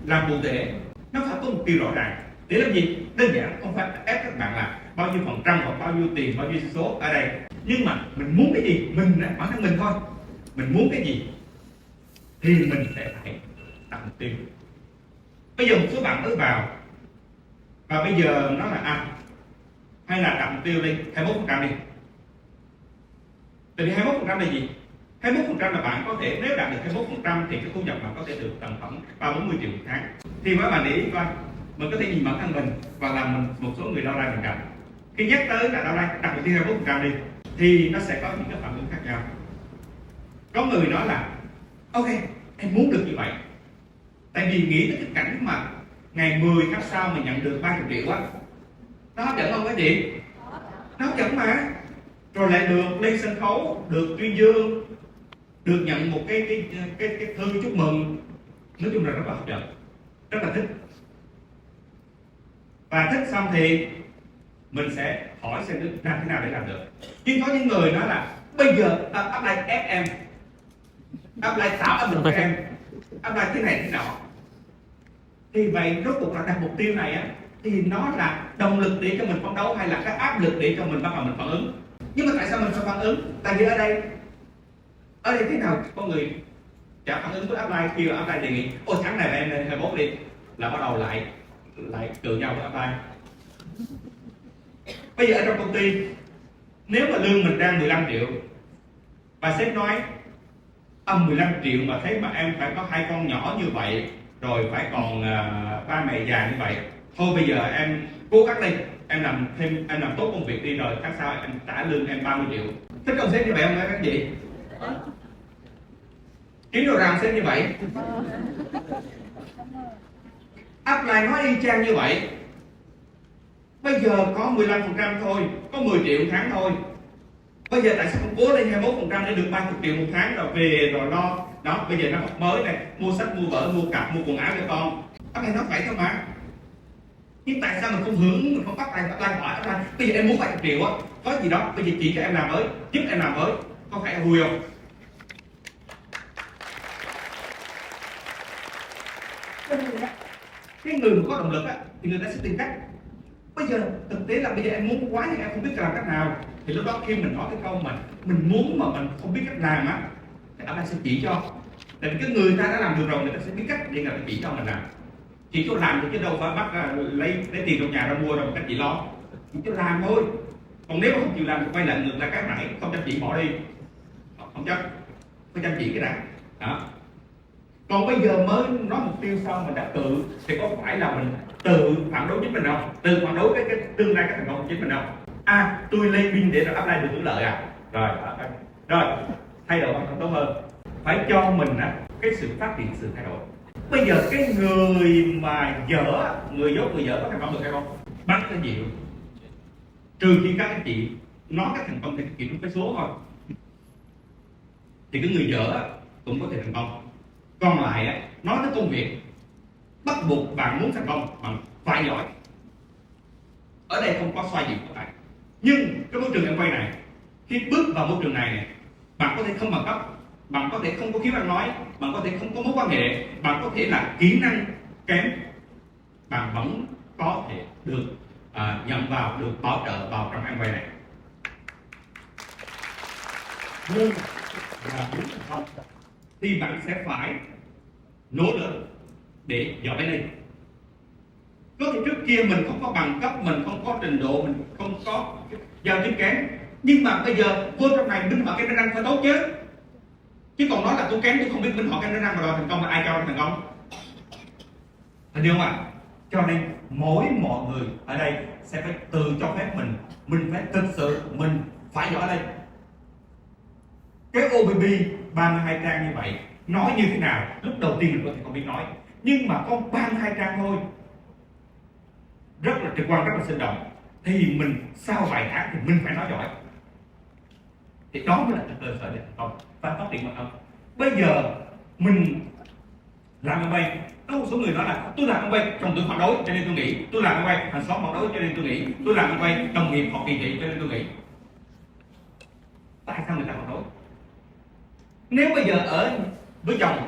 làm cụ thể, nó phải có mục tiêu rõ ràng. Để làm gì? Đơn giản, không phải ép các bạn là bao nhiêu phần trăm hoặc bao nhiêu tiền, bao nhiêu số ở đây. Nhưng mà mình muốn cái gì? Mình bản thân mình thôi. Mình muốn cái gì? Thì mình sẽ phải đặt mục tiêu. Bây giờ một số bạn mới vào. Và bây giờ nó là à hay là đặt mục tiêu đi 21 phần trăm đi tại vì 21% là gì? 21% là bạn có thể, nếu đạt được 21% thì cái thu nhập bạn có thể được tầm khoảng ba bốn mươi triệu một tháng. Thì mấy bạn để ý coi, mình có thể nhìn bản thân mình và làm mình một số người đau lai mình gặp. Khi nhắc tới là đau lai đặt mục tiêu 21% đi, thì nó sẽ có những cái phản ứng khác nhau. Có người nói là, ok, em muốn được như vậy. Tại vì nghĩ tới cái cảnh mà ngày 10 tháng sau mình nhận được 30 triệu á, nó hấp dẫn không cái gì? nó hấp dẫn mà rồi lại được lên sân khấu được tuyên dương được nhận một cái cái cái, cái thư chúc mừng. Nói chung là rất là hấp dẫn rất là thích. Và thích xong thì mình sẽ hỏi xem làm thế nào để làm được. Nhưng có những người nói là bây giờ áp lại ép em áp lại tạo áp lực em áp lại thế này thế nọ. Thì vậy rốt cuộc là đặt mục tiêu này á thì nó là động lực để cho mình phấn đấu hay là cái áp lực để cho mình bắt đầu mình phản ứng? Nhưng mà tại sao mình phải phản ứng? Tại vì ở đây ở đây thế nào có người trả phản ứng với apply khi apply đề nghị ôi tháng này là em lên 21 đi. Là bắt đầu lại lại cự nhau với apply bây giờ ở trong công ty nếu mà lương mình đang 15 triệu và sếp nói âm 15 triệu mà thấy mà em phải có hai con nhỏ như vậy rồi phải còn uh, ba mẹ già như vậy thôi bây giờ em cố gắng đi em làm thêm, em làm tốt công việc đi rồi tháng sau em trả lương em 30 triệu. Thích ông sếp như vậy không các chị? Kiếm đồ làm sếp như vậy. Upline nói y chang như vậy. Bây giờ có 15% thôi, có 10 triệu một tháng thôi. Bây giờ tại sao không cố lên 21% để được 30 triệu một tháng rồi về rồi lo? Đó, bây giờ nó học mới này, mua sách, mua vở, mua cặp, mua quần áo cho con. Các này nói vậy thôi mà nhưng tại sao mình không hướng mình không bắt tay bắt tay hỏi là bây giờ em muốn 70 triệu á có gì đó bây giờ chị cho em làm mới giúp em làm mới có phải là vui không? Cái người mà có động lực á thì người ta sẽ tìm cách. Bây giờ thực tế là bây giờ em muốn quá nhưng em không biết làm cách nào. Thì lúc đó khi mình nói cái câu mà mình muốn mà mình không biết cách làm á thì ông sẽ chỉ cho. Tại vì cái người ta đã làm được rồi người ta sẽ biết cách để người ta chỉ cho mình làm chỉ chú làm thì chứ đâu phải bắt là lấy lấy tiền trong nhà ra mua rồi một cách chị lo. Chỉ chú làm thôi. Còn nếu không chịu làm thì quay lại ngược lại các nãy không chăm chỉ bỏ đi. Không chấp phải chăm chỉ cái này. đó. Còn bây giờ mới nói mục tiêu xong mình đã tự thì có phải là mình tự phản đối chính mình không? Tự phản đối cái, cái tương lai cái thành công của chính mình không? À tôi lên pin để rồi apply được hưởng lợi à? Rồi à, à, rồi. Thay đổi còn tốt hơn. Phải cho mình á cái sự phát triển sự thay đổi bây giờ cái người mà dở người dốt người dở có thành công được hay không? Bắt cái gì trừ khi các anh chị nói cái thành công thì chỉ cái số thôi. Thì cái người dở cũng có thể thành công. Còn lại nói tới công việc bắt buộc bạn muốn thành công bạn phải giỏi. Ở đây không có xoay gì của bạn. Nhưng cái môi trường em quay này khi bước vào môi trường này, này bạn có thể không bằng cấp bạn có thể không có khiếu ăn nói bạn có thể không có mối quan hệ bạn có thể là kỹ năng kém. Bạn vẫn có thể được à, nhận vào được bảo trợ vào trong em quay này. Nhưng là muốn thành thì bạn sẽ phải nỗ lực để giỏi lên. Có thể trước kia mình không có bằng cấp mình không có trình độ mình không có giao tiếp kém. Nhưng mà bây giờ vô trong này minh họa cái năng phải tốt chứ chứ còn nói là tôi kém, tôi không biết minh họa cái năng mà đòi thành công là ai cho thành công. Hình không ạ cho nên mỗi mọi người ở đây sẽ phải tự cho phép mình mình phải thực sự mình phải giỏi lên cái OBB 32 trang như vậy, nói như thế nào? Lúc đầu tiên mình có thể không biết nói, nhưng mà có 32 trang thôi. Rất là trực quan, rất là sinh động. Thì mình sau vài tháng thì mình phải nói giỏi thì đó mới là cái cơ sở để thành công, và phát triển mà không bây giờ mình làm ông đây có một số người nói là, tôi làm ông đây chồng tôi phản đối, cho nên tôi nghĩ tôi làm ông đây hàng xóm phản đối, cho nên tôi nghĩ tôi làm ông đây đồng nghiệp họ kỳ thị cho nên tôi nghĩ tại sao người ta phản đối? Nếu bây giờ ở với chồng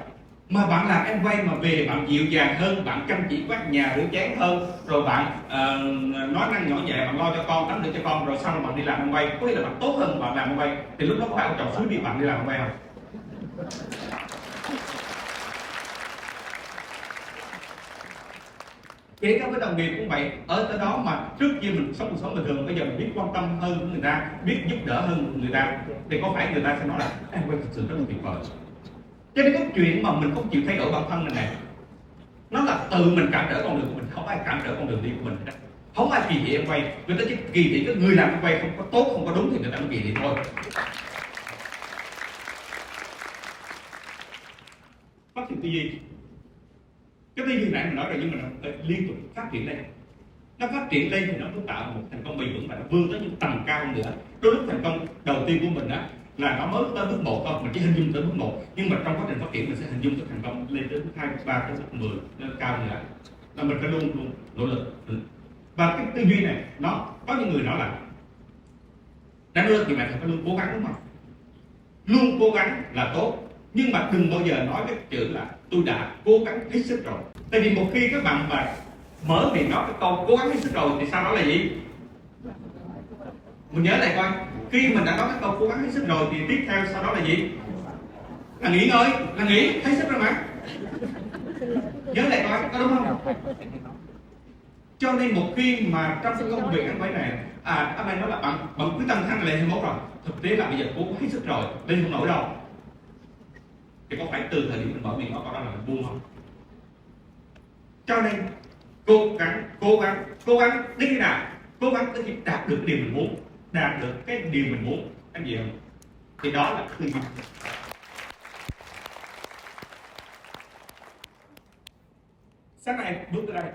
mà bạn làm em quay mà về bạn dịu dàng hơn bạn chăm chỉ quét nhà rửa chén hơn. Rồi bạn uh, nói năng nhỏ nhẹ bạn lo cho con tắm được cho con rồi sau bạn đi làm em quay. Có nghĩa là bạn tốt hơn bạn làm em quay. Thì lúc đó có phải ông chồng suối đi bạn đi làm em quay không? Kể cả với đồng nghiệp cũng vậy. Ở tới đó mà trước kia mình sống cuộc sống bình thường bây giờ mình biết quan tâm hơn người ta biết giúp đỡ hơn người ta thì có phải người ta sẽ nói là em quay thực sự rất là tuyệt vời cho nên cái chuyện mà mình không chịu thay đổi bản thân này này, nó là tự mình cản trở con đường của mình, không ai cản trở con đường đi của mình hết. Không ai kỳ thị em quay, người ta chỉ kỳ thị cái người làm em quay không có tốt, không có đúng thì người ta mới kỳ thị thôi. Phát triển tư duy. Cái tư duy nãy mình nói rồi nhưng mà nó liên tục phát triển lên. Nó phát triển lên thì nó mới tạo một thành công bền vững và nó vươn tới những tầm cao hơn nữa. Đôi lúc thành công đầu tiên của mình á là nó mới tới bước một thôi, mình chỉ hình dung tới bước một. Nhưng mà trong quá trình phát triển mình sẽ hình dung tới thành công lên tới bước hai, bước ba, tới bước mười lên cao nữa là mình phải luôn luôn nỗ lực. Ừ. Và cái tư duy này, nó, có những người nói là đã nỗ lực thì bạn phải luôn cố gắng, đúng không? Luôn cố gắng là tốt. Nhưng mà đừng bao giờ nói cái chữ là, tôi đã cố gắng hết sức rồi. Tại vì một khi các bạn mà mở miệng nói cái câu cố gắng hết sức rồi thì sau đó là gì? Mình nhớ lại coi khi mình đã có cái câu cố gắng hết sức rồi thì tiếp theo sau đó là gì? Là nghỉ ngơi, là nghỉ hết sức rồi mà. Nhớ lại coi, có đúng không? Cho nên một khi mà trong cái công việc anh quay này à anh ấy nói là bạn bạn quyết tâm thăng lên 21 rồi. Thực tế là bây giờ cố hết sức rồi, lên không nổi đâu. Thì có phải từ thời điểm mình mở miệng nói câu đó là mình buông không? Cho nên cố gắng cố gắng cố gắng đến khi nào? Cố gắng đến khi đạt được cái điều mình muốn đạt được cái điều mình muốn. Anh gì không thì đó là tư duy sáng nay bước tới đây.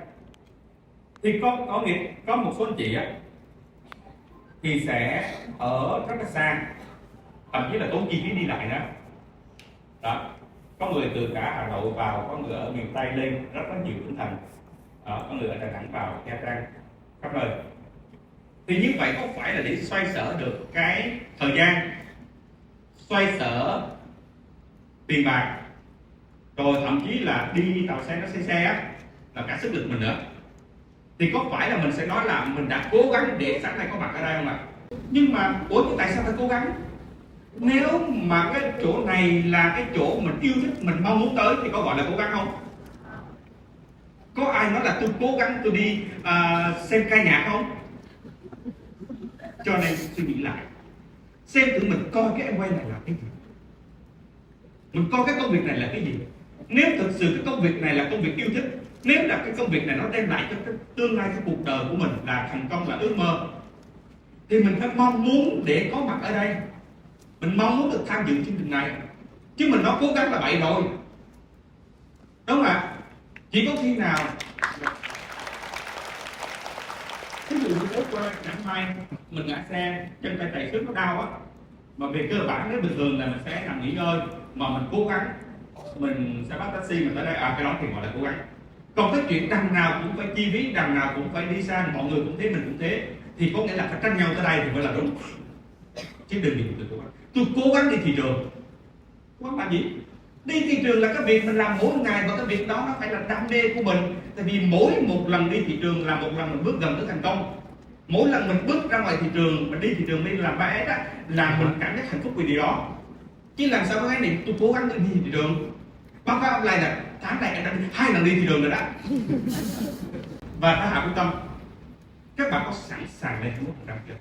Thì có có nghĩa có một số anh chị á thì sẽ ở rất là xa thậm chí là tốn chi phí đi lại đó. Đó. Có người từ cả hà nội vào có người ở miền tây lên rất là nhiều tỉnh thành. Đó, có người ở đà nẵng vào nha trang khắp nơi thì như vậy có phải là để xoay sở được cái thời gian? Xoay sở tiền bạc rồi thậm chí là đi tàu xe nó xe xe á là cả sức lực mình nữa. Thì có phải là mình sẽ nói là mình đã cố gắng để sáng nay có mặt ở đây không ạ? Nhưng mà ủa thì tại sao phải cố gắng? Nếu mà cái chỗ này là cái chỗ mình yêu thích mình mong muốn tới thì có gọi là cố gắng không? Có ai nói là tôi cố gắng tôi đi uh, xem ca nhạc không? Cho nên suy nghĩ lại. Xem thử mình coi cái em quay này là cái gì. Mình coi cái công việc này là cái gì. Nếu thực sự cái công việc này là công việc yêu thích, nếu là cái công việc này nó đem lại cho cái tương lai, cái cuộc đời của mình là thành công, là ước mơ, thì mình phải mong muốn để có mặt ở đây. Mình mong muốn được tham dự chương trình này. Chứ mình nói cố gắng là vậy rồi đúng không ạ? Chỉ có khi nào ví dụ như tối qua chẳng may mình ngã xe, chân tay tay xước nó đau á. Mà về cơ bản, nếu bình thường là mình sẽ nằm nghỉ ngơi, mà mình cố gắng, mình sẽ bắt taxi mình tới đây. À cái đó thì gọi là cố gắng. Còn cái chuyện đằng nào cũng phải chi phí, đằng nào cũng phải đi xa, mọi người cũng thế, mình cũng thế, thì có nghĩa là phải tranh nhau tới đây thì mới là đúng. Chứ đừng nhìn từ cố gắng. Tôi cố gắng đi thị trường quá là gì? Đi thị trường là cái việc mình làm mỗi ngày và cái việc đó nó phải là đam mê của mình tại vì mỗi một lần đi thị trường là một lần mình bước gần tới thành công. Mỗi lần mình bước ra ngoài thị trường mình đi thị trường đi làm ba á là mình cảm giác hạnh phúc vì điều đó. Chứ làm sao có cái niệm tôi cố gắng đi thị trường. Báo cáo online là tháng này em đã đi hai lần đi thị trường rồi đó. Và các hạ quyết tâm các bạn có sẵn sàng lên 21 phần chưa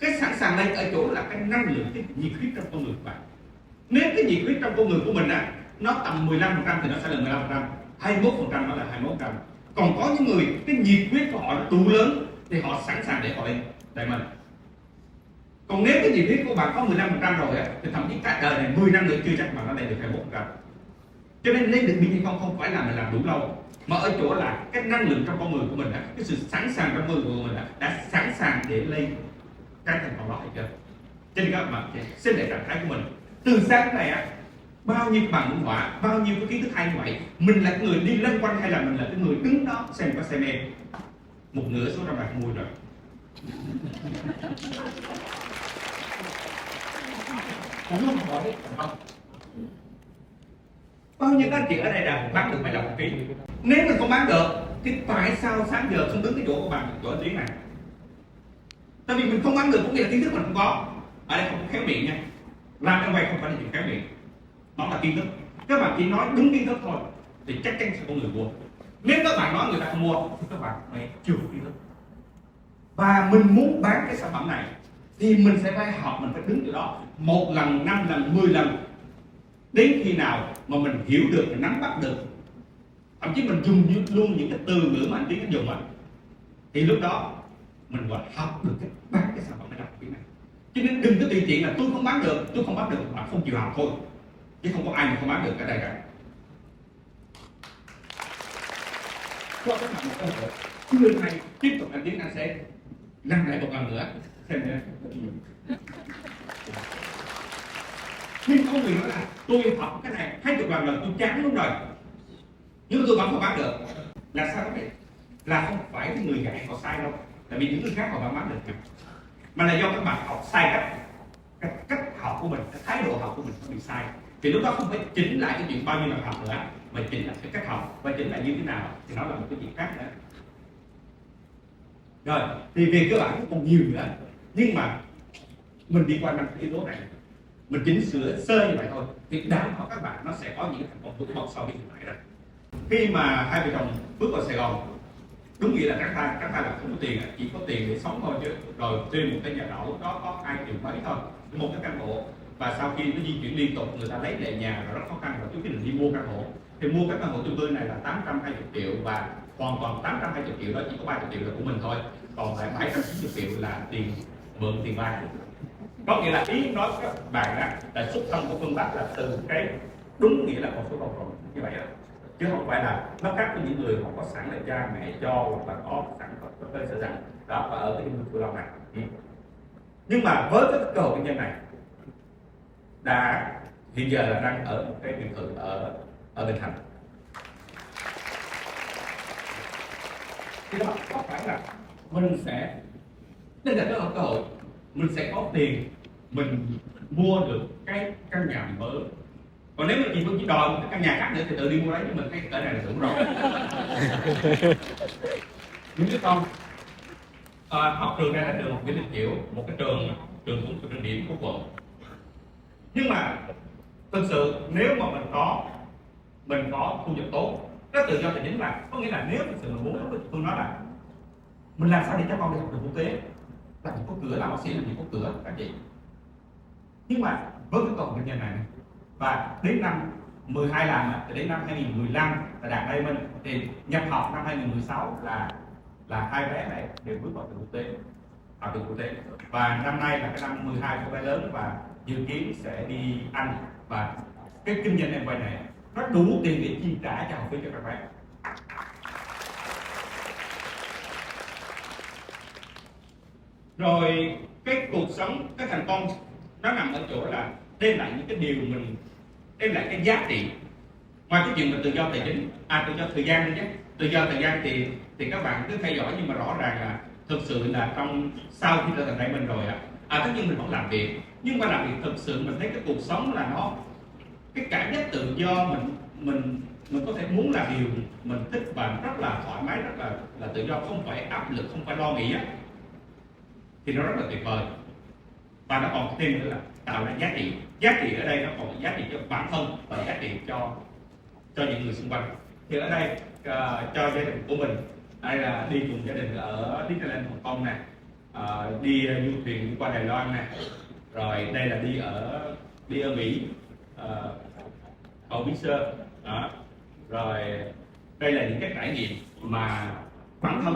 cái sẵn sàng lên ở chỗ là cái năng lượng cái nhiệt huyết trong con người của bạn. Nếu cái nhiệt huyết trong con người của mình á nó tầm 15 phần trăm thì nó sẽ là 15 phần trăm 21 phần trăm nó là 21 phần trăm. Còn có những người cái nhiệt huyết của họ nó đủ lớn thì họ sẵn sàng để họ lên đại mình. Còn nếu cái nhiệt huyết của bạn có 15 phần trăm rồi á thì thậm chí cả đời này 10 năm nữa chưa chắc mà nó lên được 21 phần trăm. Cho nên lên được hay không không phải là mình làm đủ lâu mà ở chỗ là cái năng lượng trong con người của mình á, cái sự sẵn sàng trong người của mình đó, đã sẵn sàng để lên cái thành quả đó hay chưa cho nên các bạn xem lại trạng thái của mình. Từ sáng này á bao nhiêu bằng họa bao nhiêu cái kiến thức hay như vậy mình là cái người đi lân quanh hay là mình là cái người đứng đó xem có xem em? Một nửa số trong bạc mùi rồi. Không hỏi. Không bao nhiêu các chị ở đây là bán được 15 ký? Nếu mình không bán được thì tại sao sáng giờ không đứng cái chỗ của bạn chỗ tiếng này? Tại vì mình không bán được cũng nghĩa là kiến thức mình không có. Ở đây không có khéo miệng nha. Làm trong quay không phải là chuyện khéo miệng nó là kiến thức. Các bạn chỉ nói đúng kiến thức thôi, thì chắc chắn sẽ có người mua. Nếu các bạn nói người ta không mua, thì các bạn phải chưa có kiến thức. Và mình muốn bán cái sản phẩm này, thì mình sẽ phải học, mình phải đứng từ đó. Một lần, năm lần, mười lần. Đến khi nào mà mình hiểu được, mình nắm bắt được, thậm chí mình dùng luôn những cái từ ngữ mà anh tiến dùng á, thì lúc đó mình gọi học được cái bán cái sản phẩm này đặc biệt này. Cho nên đừng có tùy tiện là tôi không bán được, tôi không bán được mà không chịu học thôi chứ không có ai mà không bán được cái này cả. Cho các bạn một câu hỏi người này tiếp tục anh tiến anh sẽ làm lại một lần nữa. Nhưng có người nói là tôi học cái này hai chục lần là tôi chán luôn rồi. Nhưng tôi vẫn không bán được là sao vậy là không phải cái người dạy họ sai đâu. Tại vì những người khác họ vẫn bán được mà. Là do các bạn học sai cách. Cách, cách học của mình cái thái độ học của mình nó bị sai thì lúc đó không phải chỉnh lại cái chuyện bao nhiêu lần học nữa, mà chỉnh lại cái cách học và chỉnh lại như thế nào thì nó là một cái chuyện khác nữa. Rồi, thì về cơ bản còn nhiều nữa. Nhưng mà mình đi qua năm cái yếu tố này, mình chỉnh sửa sơ như vậy thôi, thì đảm bảo các bạn nó sẽ có những cái thành công vượt bậc so với hiện tại đó khi mà hai vợ chồng bước vào Sài Gòn, đúng nghĩa là các thai các thai là không có tiền à, chỉ có tiền để sống thôi chứ. Rồi thuê một cái nhà trọ lúc đó có hai triệu mấy thôi, một cái căn hộ và sau khi nó di chuyển liên tục người ta lấy lại nhà và rất khó khăn và trước khi định đi mua căn hộ thì mua các căn hộ chung cư này là 820 triệu và hoàn toàn 820 triệu đó chỉ có 30 triệu là của mình thôi. Còn lại 790 triệu là tiền mượn tiền vay. Có nghĩa là ý nói các bạn á là xuất thân của phương pháp là từ cái đúng nghĩa là con số cộng cộng như vậy đó chứ không phải là nó khác với những người họ có sẵn là cha mẹ cho hoặc là có sẵn có, cơ sở sẵn. Đó và ở cái vùng vực phụ lòng này. Ừ. Nhưng mà với cái cơ hội kinh doanh này đã hiện giờ là đang ở một cái biệt thự ở ở Bình Thành thì đó có phải là mình sẽ đây là cái cơ hội mình sẽ có tiền mình mua được cái căn nhà mình mới. Còn nếu mà chị Phương chỉ đòi một cái căn nhà khác nữa thì tự đi mua lấy nhưng mình thấy cỡ này là đủ rồi. Những đứa con à, học trường này là trường Nguyễn Đình Chiểu một cái trường trường cũng trường điểm của quận nhưng mà, thực sự nếu mà mình có mình có thu nhập tốt, cái tự do tài chính là, có nghĩa là nếu thực sự mình muốn tôi nói là mình làm sao để cho con đi học được quốc tế? Là chỉ có cửa làm bác sĩ, là chỉ có cửa, các chị. Nhưng mà với cái cầu kinh doanh này, và đến năm 12 làm thì đến năm 2015 là đạt đây mình, thì nhập học năm 2016 là là hai bé này đều bước vào trường quốc tế vào trường quốc tế. Và năm nay là cái năm 12 của bé lớn và dự kiến sẽ đi Anh và cái kinh doanh em quay này nó đủ tiền để chi trả cho học phí cho các bạn. Rồi cái cuộc sống cái thành công nó nằm ở chỗ là đem lại những cái điều mình đem lại cái giá trị. Ngoài cái chuyện mà tự do tài chính à tự do thời gian nữa nhé. Tự do thời gian thì thì các bạn cứ theo dõi nhưng mà rõ ràng là thực sự là trong sau khi trở thành đại mình rồi á à, tất nhiên mình vẫn làm việc nhưng mà đặc biệt thực sự mình thấy cái cuộc sống là nó cái cảm giác tự do mình mình mình có thể muốn làm điều mình thích và rất là thoải mái rất là là tự do không phải áp lực không phải lo nghĩ á thì nó rất là tuyệt vời. Và nó còn thêm nữa là tạo ra giá trị. Giá trị ở đây nó còn giá trị cho bản thân và giá trị cho cho những người xung quanh. Thì ở đây uh, cho gia đình của mình đây là đi cùng gia đình ở Disneyland Hồng Kông này uh, đi uh, du thuyền qua Đài Loan này rồi đây là đi ở đi ở Mỹ. Uh, ở Mỹ đó. Rồi đây là những cái trải nghiệm mà bản thân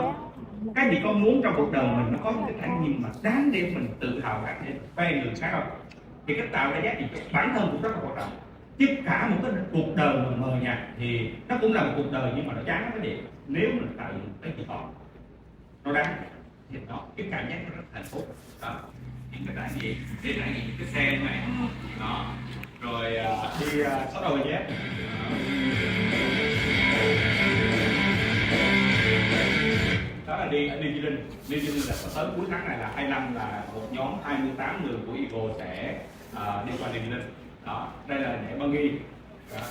cái gì con muốn trong cuộc đời mình nó có những cái trải nghiệm mà đáng để mình tự hào gắn để khoe người khác không? Thì cái tạo ra giá trị cho bản thân cũng rất là quan trọng. Chứ cả một cái cuộc đời mà mờ nhạt thì nó cũng là một cuộc đời nhưng mà nó chán cái điểm nếu mình tạo những cái gì đó nó đáng thì nó cái cảm giác nó rất hạnh phúc. Đó những cái trải nghiệm để trải nghiệm cái xe này đó. Rồi uh, đi uh, sáu đầu nhé. Đó là đi ở New Zealand New Zealand là tới cuối tháng này là 25 là một nhóm 28 người của Evo sẽ uh, đi qua New Zealand đó đây là nhảy bungee đó.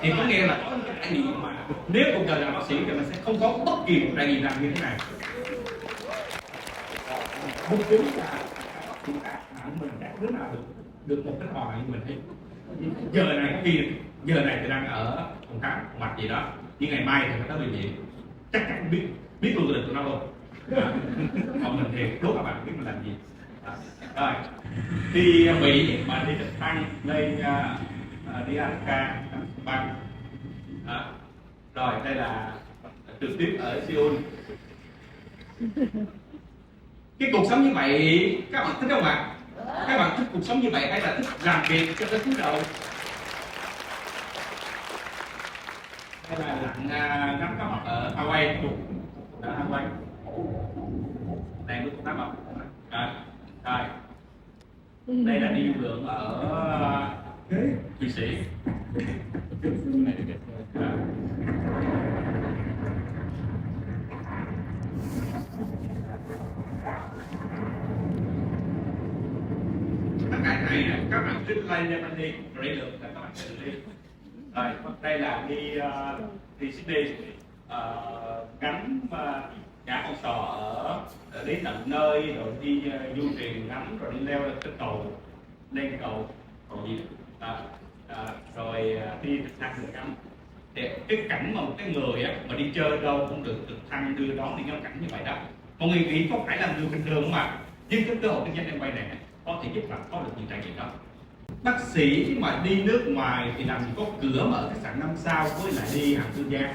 thì có nghĩa là có cái trải nghiệm mà nếu cuộc đời là bác sĩ thì mình sẽ không có bất kỳ một trải nghiệm nào như thế này mục đích là chúng ta mình đã đứa nào được được một cái hòa như mình thấy giờ này khi giờ này thì đang ở phòng khám phòng mạch gì đó. Nhưng ngày mai thì phải tới bệnh viện. Chắc chắn biết biết luôn cái của nó luôn. Còn mình thì đốt các bạn biết mình làm gì. Rồi. Đi mỹ mà đi trực thăng lên uh, đi Alaska băng đó. rồi đây là trực tiếp ở Seoul cái cuộc sống như vậy các bạn thích không ạ? Các bạn thích cuộc sống như vậy hay là thích làm việc cho tới cuối đầu? Hay là lặn uh, ngắm cá mập ở Hawaii? Ở Hawaii. Này mới cũng cá mập rồi rồi. Đây là đi lượng ở thụy sĩ à. tất cả này các bạn cứ lay lên anh đi rồi được là các bạn sẽ đi rồi đây là đi uh, đi Sydney uh, ngắm uh, cả con sò ở, ở đến tận nơi rồi đi uh, du thuyền ngắm rồi đi leo lên cái cầu lên cầu cầu gì à, à, rồi uh, đi thăng mười ngắm để cái cảnh mà một cái người á mà đi chơi đâu cũng được trực thăng đưa đón đi ngắm cảnh như vậy đó mọi người nghĩ có phải là người bình thường không ạ nhưng cái cơ hội kinh doanh em quay này có thể giúp bạn có được những trải nghiệm đó. Bác sĩ mà đi nước ngoài thì làm gì có cửa mở khách sạn năm sao với lại đi hàng thương gia?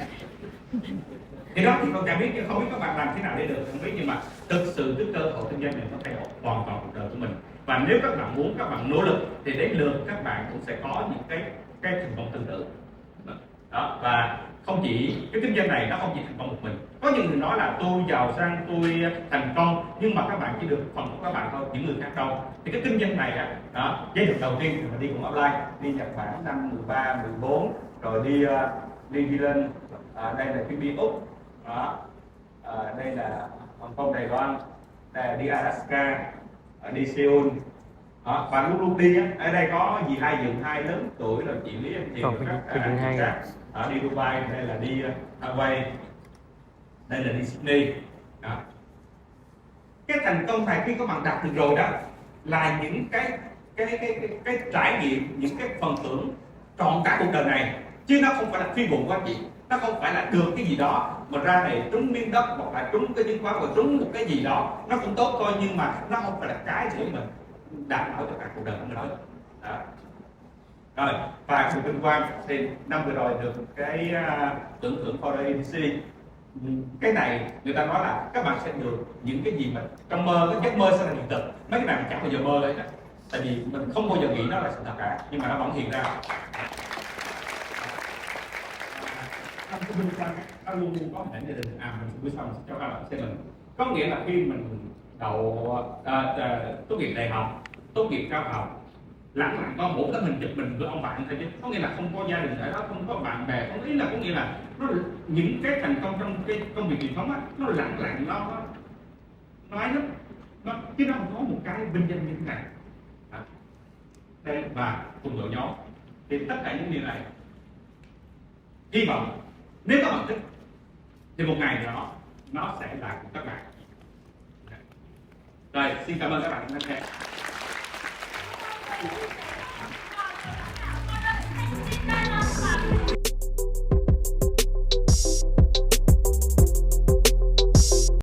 Thì đó thì con chả biết chứ không biết các bạn làm thế nào để được, không biết, nhưng mà thực sự cái cơ hội kinh doanh này nó thay đổi hoàn toàn cuộc đời của mình. Và nếu các bạn muốn, các bạn nỗ lực thì đến lượt các bạn cũng sẽ có những cái cái thành công tương tự. Đó, và không chỉ cái kinh doanh này nó không chỉ thành công một mình. Có những người nói là tôi giàu sang tôi thành công nhưng mà các bạn chỉ được phần của các bạn thôi những người khác đâu. Thì cái kinh doanh này á đó giai đoạn đầu tiên thì mình đi cùng offline đi Nhật Bản năm 13, 14 rồi đi ờ, đi đi lên à, đây là Philippines úc đó à, đây là Hồng Kông Đài Loan đây là đi Alaska ờ, đi Seoul đó, và lúc lúc đi á ở đây có gì hai dừng hai lớn tuổi là chị lý em chị Còn cái- cái dừng hai à? ở đi Dubai đây là đi Hawaii đây là đi Sydney. Đó. cái thành công này khi các bạn đạt được rồi đó là những cái cái cái cái, cái trải nghiệm những cái phần thưởng trọn cả cuộc đời này. Chứ nó không phải là phi vụ của anh chị. Nó không phải là được cái gì đó mà ra này trúng miếng đất hoặc là trúng cái chứng khoán hoặc trúng một cái gì đó. Nó cũng tốt thôi nhưng mà nó không phải là cái để mình đảm bảo cho cả cuộc đời của mình đó đó. Rồi và sự vinh quang thì năm vừa rồi được cái uh, tưởng thưởng Foreign Agency cái này người ta nói là các bạn sẽ được những cái gì mà trong mơ cái giấc mơ sẽ là hiện thực. Mấy cái này mình chẳng bao giờ mơ đấy tại vì mình không bao giờ nghĩ nó là sự thật cả nhưng mà nó vẫn hiện ra. Trong cái vinh quang nó luôn luôn có thể gia đình. À mình bữa sẽ cho các bạn xem mình. Có nghĩa là khi mình đậu à, à, tốt nghiệp đại học tốt nghiệp cao học lặng lặng có một tấm hình chụp mình với ông bạn thôi chứ. Có nghĩa là không có gia đình ở đó, không có bạn bè, không ý là có nghĩa là nó những cái thành công trong cái công việc truyền thống á, nó lặng lặng nó nó nói lắm. Nó, chứ nó không có một cái vinh danh như thế này. À. đây và cùng đội nhóm. Thì tất cả những điều này, hy vọng, nếu các bạn thích thì một ngày nào đó, nó sẽ là của các bạn. Rồi xin cảm ơn các bạn đã lắng Thank you.